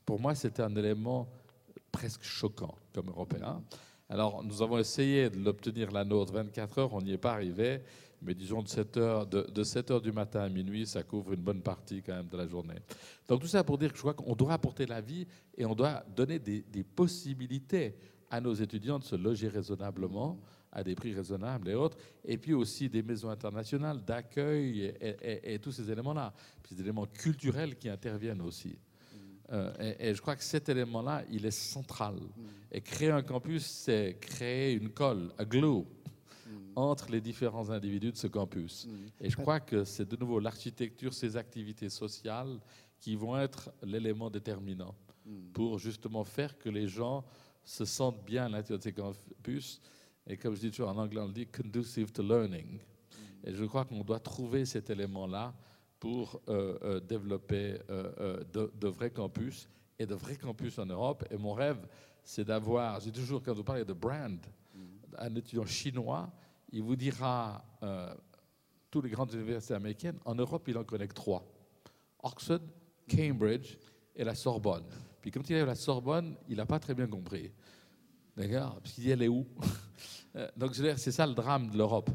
Pour moi, c'était un élément presque choquant comme Européen. Alors, nous avons essayé de l'obtenir la nôtre 24 heures, on n'y est pas arrivé, mais disons de 7 heures, de, 7 heures du matin à minuit, ça couvre une bonne partie quand même de la journée. Donc tout ça pour dire que je crois qu'on doit apporter la vie et on doit donner des, des possibilités à nos étudiants de se loger raisonnablement à des prix raisonnables et autres, et puis aussi des maisons internationales d'accueil et, tous ces éléments-là, puis des éléments culturels qui interviennent aussi. Euh, et, je crois que cet élément-là, il est central. Mm. Et créer un campus, c'est créer une colle, un glue. Entre les différents individus de ce campus. Et je crois que c'est de nouveau l'architecture, ces activités sociales qui vont être l'élément déterminant pour justement faire que les gens se sentent bien à l'intérieur de ces campus et comme je dis toujours en anglais, on dit conducive to learning. Et je crois qu'on doit trouver cet élément-là pour euh, euh, développer euh, de, vrais campus et de vrais campus en Europe. Et mon rêve, c'est d'avoir, j'ai toujours, quand vous parlez de brand, un étudiant chinois, il vous dira, tous les grandes universités américaines, en Europe, il en connaît trois. Oxford, Cambridge et la Sorbonne. Puis quand il est à la Sorbonne, il n'a pas très bien compris. D'accord? Parce qu'il dit, elle est où? Euh, Donc c'est ça le drame de l'Europe.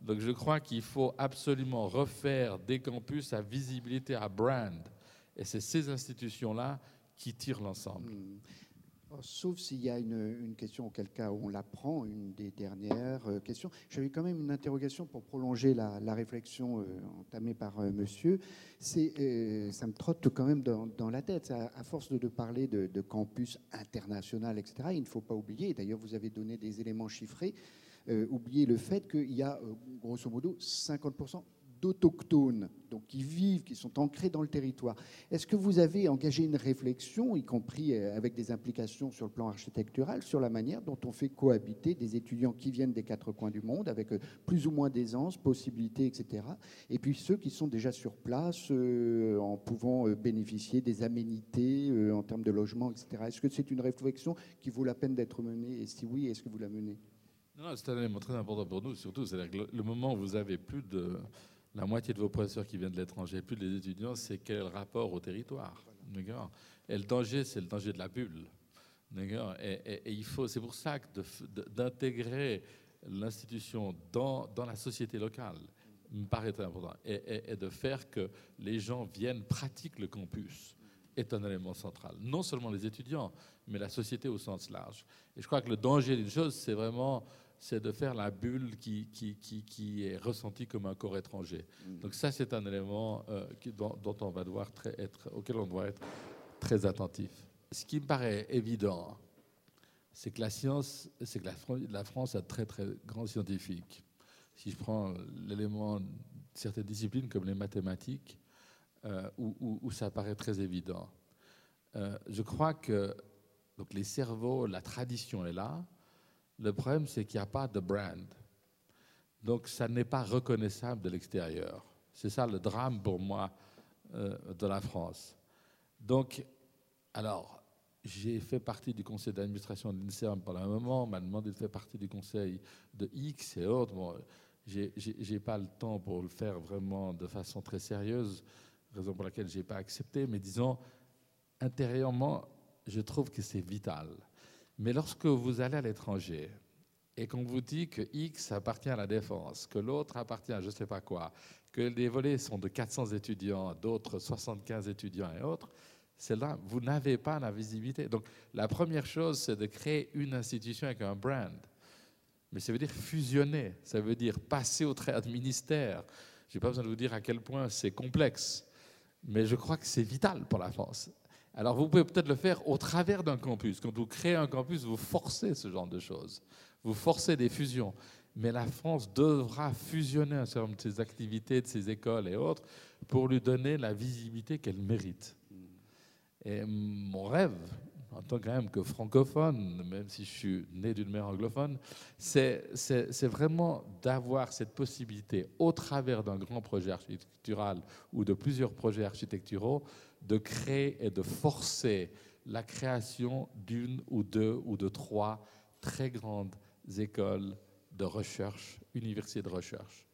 Donc je crois qu'il faut absolument refaire des campus à visibilité, à brand. Et c'est ces institutions-là qui tirent l'ensemble. Hmm. Oh, sauf s'il y a une, question, auquel cas on la prend, une des dernières euh, questions. J'avais quand même une interrogation pour prolonger la, réflexion euh, entamée par euh, monsieur. C'est, ça me trotte quand même dans, la tête. À, force de, parler de, de, campus international, etc., il ne faut pas oublier, d'ailleurs vous avez donné des éléments chiffrés, oublier le fait qu'il y a grosso modo 50% d'autochtones, donc qui vivent, qui sont ancrés dans le territoire. Est-ce que vous avez engagé une réflexion, y compris euh, avec des implications sur le plan architectural, sur la manière dont on fait cohabiter des étudiants qui viennent des quatre coins du monde, avec euh, plus ou moins d'aisance, possibilités, etc., et puis ceux qui sont déjà sur place euh, en pouvant bénéficier des aménités en termes de logement, etc. Est-ce que c'est une réflexion qui vaut la peine d'être menée? Et si oui, est-ce que vous la menez? Non, c'est un élément très important pour nous, surtout, c'est le moment où vous avez plus de la moitié de vos professeurs qui viennent de l'étranger, plus les étudiants, c'est quel rapport au territoire. Et le danger, c'est le danger de la bulle. Et, il faut, c'est pour ça que d'intégrer l'institution dans, dans, la société locale me paraît très important. Et, et, de faire que les gens viennent, pratiquent le campus est un élément central. Non seulement les étudiants, mais la société au sens large. Et je crois que le danger d'une chose, c'est vraiment c'est de faire la bulle qui, qui, qui, qui, est ressentie comme un corps étranger. Mm. Donc ça, c'est un élément euh, dont, dont, on va devoir très être, auquel on doit être très attentif. Ce qui me paraît évident, c'est que la science, c'est que la, la, France a très très grands scientifiques. Si je prends l'élément de certaines disciplines comme les mathématiques, euh, où, où, où, ça paraît très évident. Euh, je crois que donc les cerveaux, la tradition est là, le problème, c'est qu'il n'y a pas de brand. Donc, ça n'est pas reconnaissable de l'extérieur. C'est ça le drame pour moi euh, de la France. Donc, alors, j'ai fait partie du conseil d'administration de l'INSERM pendant un moment, on m'a demandé de faire partie du conseil de X et autres. Bon, j'ai pas le temps pour le faire vraiment de façon très sérieuse, raison pour laquelle j'ai pas accepté, mais disons, intérieurement, je trouve que c'est vital. Mais lorsque vous allez à l'étranger et qu'on vous dit que X appartient à la défense, que l'autre appartient à je ne sais pas quoi, que les volets sont de 400 étudiants, d'autres 75 étudiants et autres, c'est là, vous n'avez pas la visibilité. Donc la première chose, c'est de créer une institution avec un brand. Mais ça veut dire fusionner, ça veut dire passer au trait de ministère. Je n'ai pas besoin de vous dire à quel point c'est complexe, mais je crois que c'est vital pour la France. Alors vous pouvez peut-être le faire au travers d'un campus. Quand vous créez un campus, vous forcez ce genre de choses. Vous forcez des fusions. Mais la France devra fusionner un certain nombre de ses activités, de ses écoles et autres, pour lui donner la visibilité qu'elle mérite. Et mon rêve, en tant quand même que francophone, même si je suis né d'une mère anglophone, c'est vraiment d'avoir cette possibilité, au travers d'un grand projet architectural ou de plusieurs projets architecturaux, de créer et de forcer la création d'une ou deux ou de trois très grandes écoles de recherche, universités de recherche.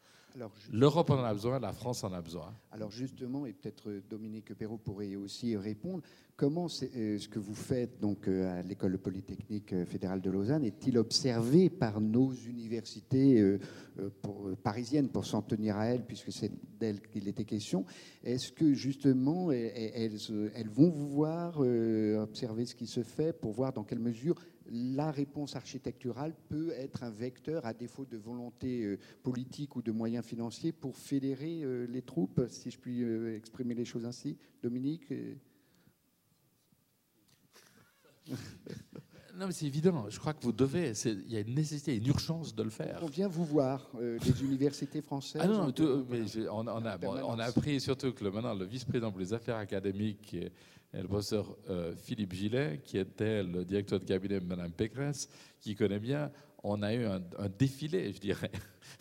L'Europe en a besoin, la France en a besoin. Alors justement, et peut-être Dominique Perrault pourrait aussi répondre, comment euh, ce que vous faites donc euh, à l'école polytechnique euh, fédérale de Lausanne est-il observé par nos universités parisiennes pour s'en tenir à elles, puisque c'est d'elles qu'il était question? Est-ce que justement elles, elles, vont vous voir observer ce qui se fait pour voir dans quelle mesure la réponse architecturale peut être un vecteur, à défaut de volonté euh, politique ou de moyens financiers, pour fédérer euh, les troupes, si je puis euh, exprimer les choses ainsi. Dominique Non, mais c'est évident. Je crois que vous devez. Il y a une nécessité, une urgence de le faire. On vient vous voir, les universités françaises. Ah non, mais on, a, on, a, appris surtout que le, maintenant, le vice-président pour les affaires académiques le professeur euh, Philippe Gillet, qui était le directeur de cabinet de Mme Pécresse, qui connaît bien, on a eu un, défilé, je dirais,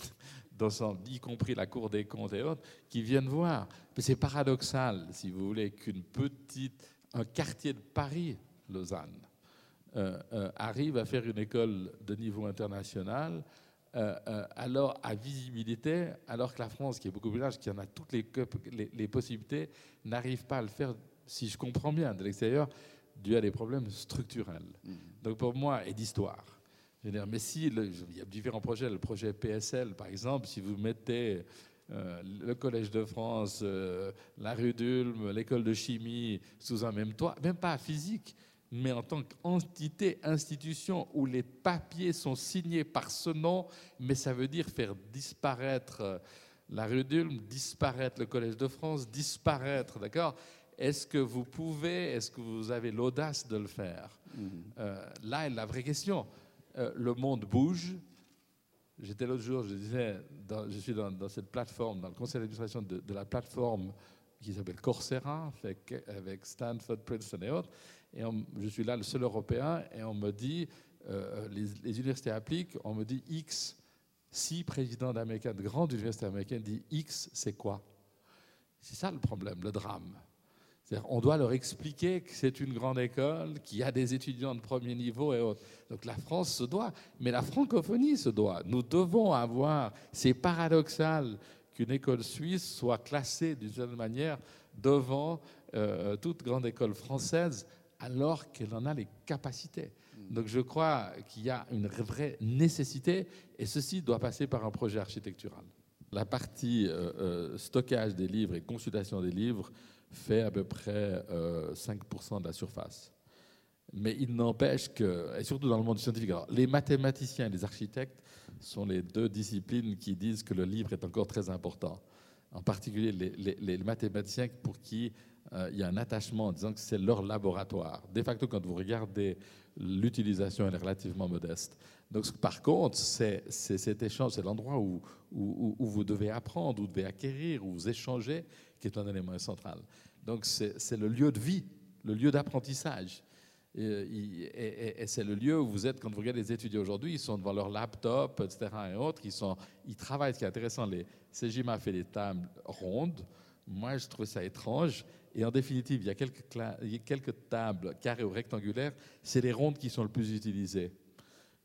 son, y compris la Cour des comptes et autres, qui viennent voir. C'est paradoxal, si vous voulez, qu'une petite, un quartier de Paris, Lausanne, euh, euh, arrive à faire une école de niveau international, alors à visibilité, alors que la France, qui est beaucoup plus large, qui en a toutes les possibilités, n'arrive pas à le faire si je comprends bien, de l'extérieur, dû à des problèmes structurels. Mm. Donc pour moi, et d'histoire. Mais si, il y a différents projets, le projet PSL par exemple, si vous mettez euh, le Collège de France, euh, la rue d'Ulm, l'école de chimie sous un même toit, même pas physique, mais en tant qu'entité, institution, où les papiers sont signés par ce nom, mais ça veut dire faire disparaître euh, la rue d'Ulm, disparaître le Collège de France, disparaître, d'accord? Est-ce que vous pouvez, est-ce que vous avez l'audace de le faire? Mm-hmm. euh, Là est la vraie question. Euh, le monde bouge. J'étais l'autre jour, je disais, je suis dans, cette plateforme, dans le conseil d'administration de, la plateforme qui s'appelle Coursera, avec, Stanford, Princeton et autres. Et je suis là le seul Européen, et on me dit, euh, les, universités appliquent, on me dit X. Si président d'Américain, de grande université américaine dit X, c'est quoi? C'est ça le problème, le drame. On doit leur expliquer que c'est une grande école, qu'il y a des étudiants de premier niveau et autres. Donc la France se doit, mais la francophonie se doit. Nous devons avoir, c'est paradoxal qu'une école suisse soit classée d'une certaine manière devant euh, toute grande école française alors qu'elle en a les capacités. Donc je crois qu'il y a une vraie nécessité et ceci doit passer par un projet architectural. la partie euh, euh, stockage des livres et consultation des livres fait à peu près 5% de la surface. Mais il n'empêche que, et surtout dans le monde scientifique, les mathématiciens et les architectes sont les deux disciplines qui disent que le livre est encore très important. En particulier les, mathématiciens pour qui euh, il y a un attachement en disant que c'est leur laboratoire. De facto, quand vous regardez l'utilisation, elle est relativement modeste. Donc, par contre, c'est cet échange, c'est l'endroit où, où, où, vous devez apprendre, où vous devez acquérir, où vous échangez, qui est un élément central. Donc, c'est le lieu de vie, le lieu d'apprentissage. Et, c'est le lieu où vous êtes, quand vous regardez les étudiants aujourd'hui, ils sont devant leur laptop, etc. et autres, ils, sont, ils travaillent. Ce qui est intéressant, les CGMA fait des tables rondes. Moi, je trouve ça étrange. Et en définitive, il y a quelques, a tables carrées ou rectangulaires. C'est les rondes qui sont le plus utilisées.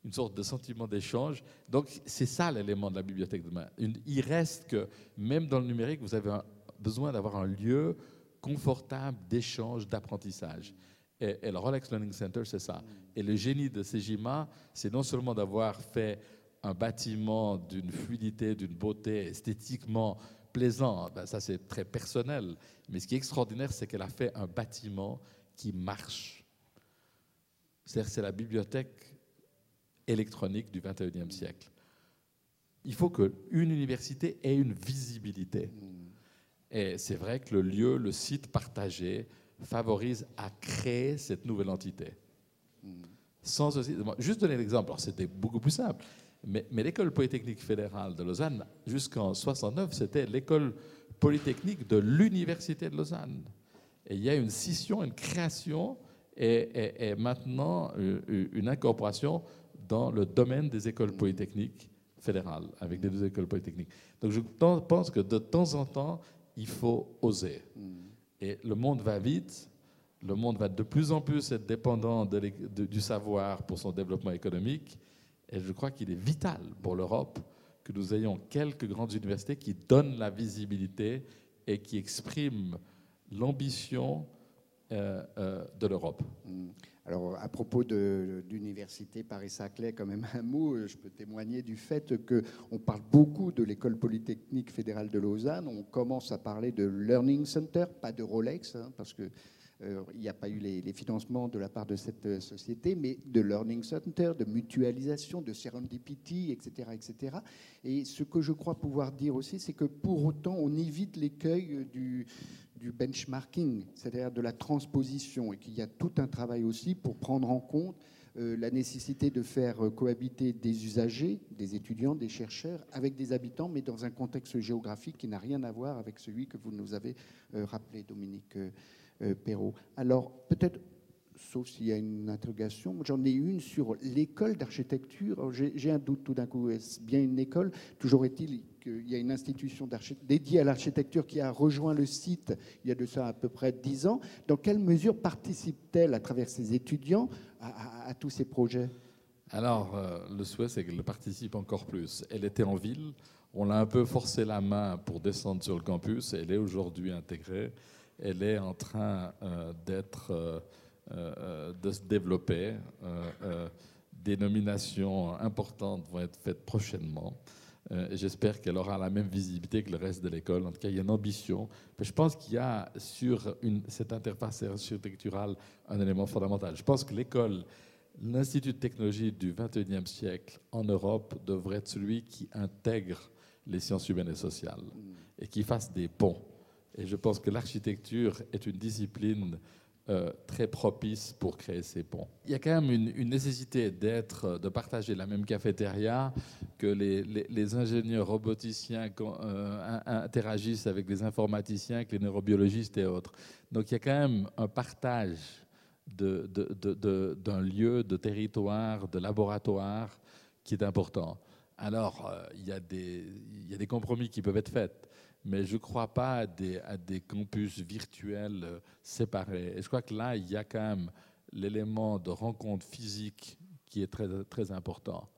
Une sorte de sentiment d'échange. Donc, c'est ça l'élément de la bibliothèque de demain. il reste que, même dans le numérique, vous avez besoin d'avoir un lieu confortable d'échange, d'apprentissage. Et, le Rolex Learning Center, c'est ça. Et le génie de Sejima, c'est non seulement d'avoir fait un bâtiment d'une fluidité, d'une beauté esthétiquement plaisant, ben ça c'est très personnel, mais ce qui est extraordinaire, c'est qu'elle a fait un bâtiment qui marche. C'est-à-dire c'est la bibliothèque électronique du 21e siècle. Il faut qu'une université ait une visibilité. Et c'est vrai que le lieu, le site partagé, favorise à créer cette nouvelle entité. Sans aussi, juste donner l'exemple, c'était beaucoup plus simple, mais, mais l'école polytechnique fédérale de Lausanne, jusqu'en 69, c'était l'école polytechnique de l'université de Lausanne. Et il y a une scission, une création et, et, maintenant euh, une incorporation dans le domaine des écoles polytechniques fédérales, avec les deux écoles polytechniques. Donc je pense que de temps en temps, il faut oser. Et le monde va vite, le monde va de plus en plus être dépendant du savoir pour son développement économique. Et je crois qu'il est vital pour l'Europe que nous ayons quelques grandes universités qui donnent la visibilité et qui expriment l'ambition euh, euh, de l'Europe. Mm. Alors, à propos d'université Paris-Saclay, quand même un mot, euh, je peux témoigner du fait qu'on parle beaucoup de l'école polytechnique fédérale de Lausanne. On commence à parler de Learning Center, pas de Rolex, hein, parce que euh, n'y a pas eu les, financements de la part de cette euh, société, mais de Learning Center, de mutualisation, de serendipity, etc., etc. Et ce que je crois pouvoir dire aussi, c'est que pour autant, on évite l'écueil du, du benchmarking, c'est-à-dire de la transposition, et qu'il y a tout un travail aussi pour prendre en compte euh, la nécessité de faire euh, cohabiter des usagers, des étudiants, des chercheurs, avec des habitants, mais dans un contexte géographique qui n'a rien à voir avec celui que vous nous avez euh, rappelé, Dominique Perrault. Alors, peut-être sauf s'il y a une interrogation. J'en ai une sur l'école d'architecture. J'ai un doute tout d'un coup. Est-ce bien une école? Toujours est-il qu'il y a une institution dédiée à l'architecture qui a rejoint le site il y a de ça à peu près dix ans. Dans quelle mesure participe-t-elle à travers ses étudiants à, tous ces projets? Alors, euh, le souhait, c'est qu'elle participe encore plus. Elle était en ville. On l'a un peu forcé la main pour descendre sur le campus. Elle est aujourd'hui intégrée. Elle est en train euh, d'être... Euh, de se développer. Euh, des nominations importantes vont être faites prochainement. j'espère qu'elle aura la même visibilité que le reste de l'école. En tout cas, il y a une ambition. je pense qu'il y a sur cette interface architecturale un élément fondamental. Je pense que l'école, l'Institut de technologie du 21e siècle en Europe devrait être celui qui intègre les sciences humaines et sociales et qui fasse des ponts. Et je pense que l'architecture est une discipline euh, très propice pour créer ces ponts. Il y a quand même une, nécessité d'être, euh, de partager la même cafétéria, que les, ingénieurs roboticiens euh, interagissent avec les informaticiens, avec les neurobiologistes et autres. Donc il y a quand même un partage d'un lieu, de territoire, de laboratoire qui est important. Alors, des, il y a des compromis qui peuvent être faits mais je ne crois pas à des, campus virtuels euh, séparés. Et je crois que là, il y a quand même l'élément de rencontre physique qui est très, très important.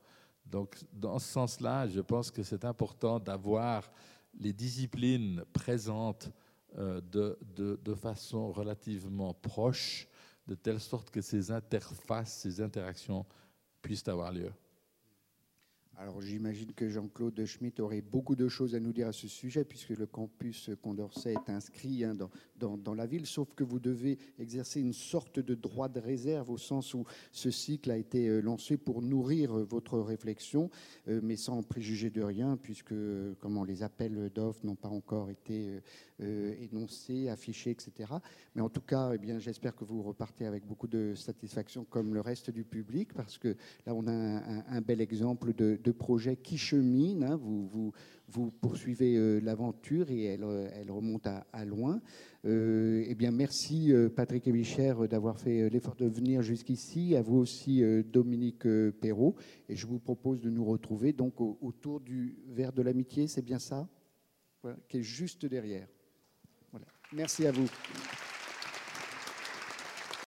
Donc, dans ce sens-là, je pense que c'est important d'avoir les disciplines présentes euh, de, de, façon relativement proche, de telle sorte que ces interfaces, ces interactions puissent avoir lieu. Alors j'imagine que Jean-Claude Schmitt aurait beaucoup de choses à nous dire à ce sujet, puisque le campus Condorcet est inscrit hein, dans, dans, la ville, sauf que vous devez exercer une sorte de droit de réserve, au sens où ce cycle a été euh, lancé pour nourrir euh, votre réflexion, euh, mais sans préjuger de rien, puisque comment, les appels d'offres n'ont pas encore été énoncés, affichés, etc. Mais en tout cas, eh bien, j'espère que vous repartez avec beaucoup de satisfaction, comme le reste du public, parce que là, on a un, bel exemple de projet qui chemine. Hein. vous, poursuivez euh, l'aventure et elle, euh, remonte à, loin. Euh, eh bien, merci Patrick Ebicher d'avoir fait l'effort de venir jusqu'ici. À vous aussi Dominique Perrault. Et je vous propose de nous retrouver donc autour du verre de l'amitié. C'est bien ça, qui est juste derrière. Merci à vous.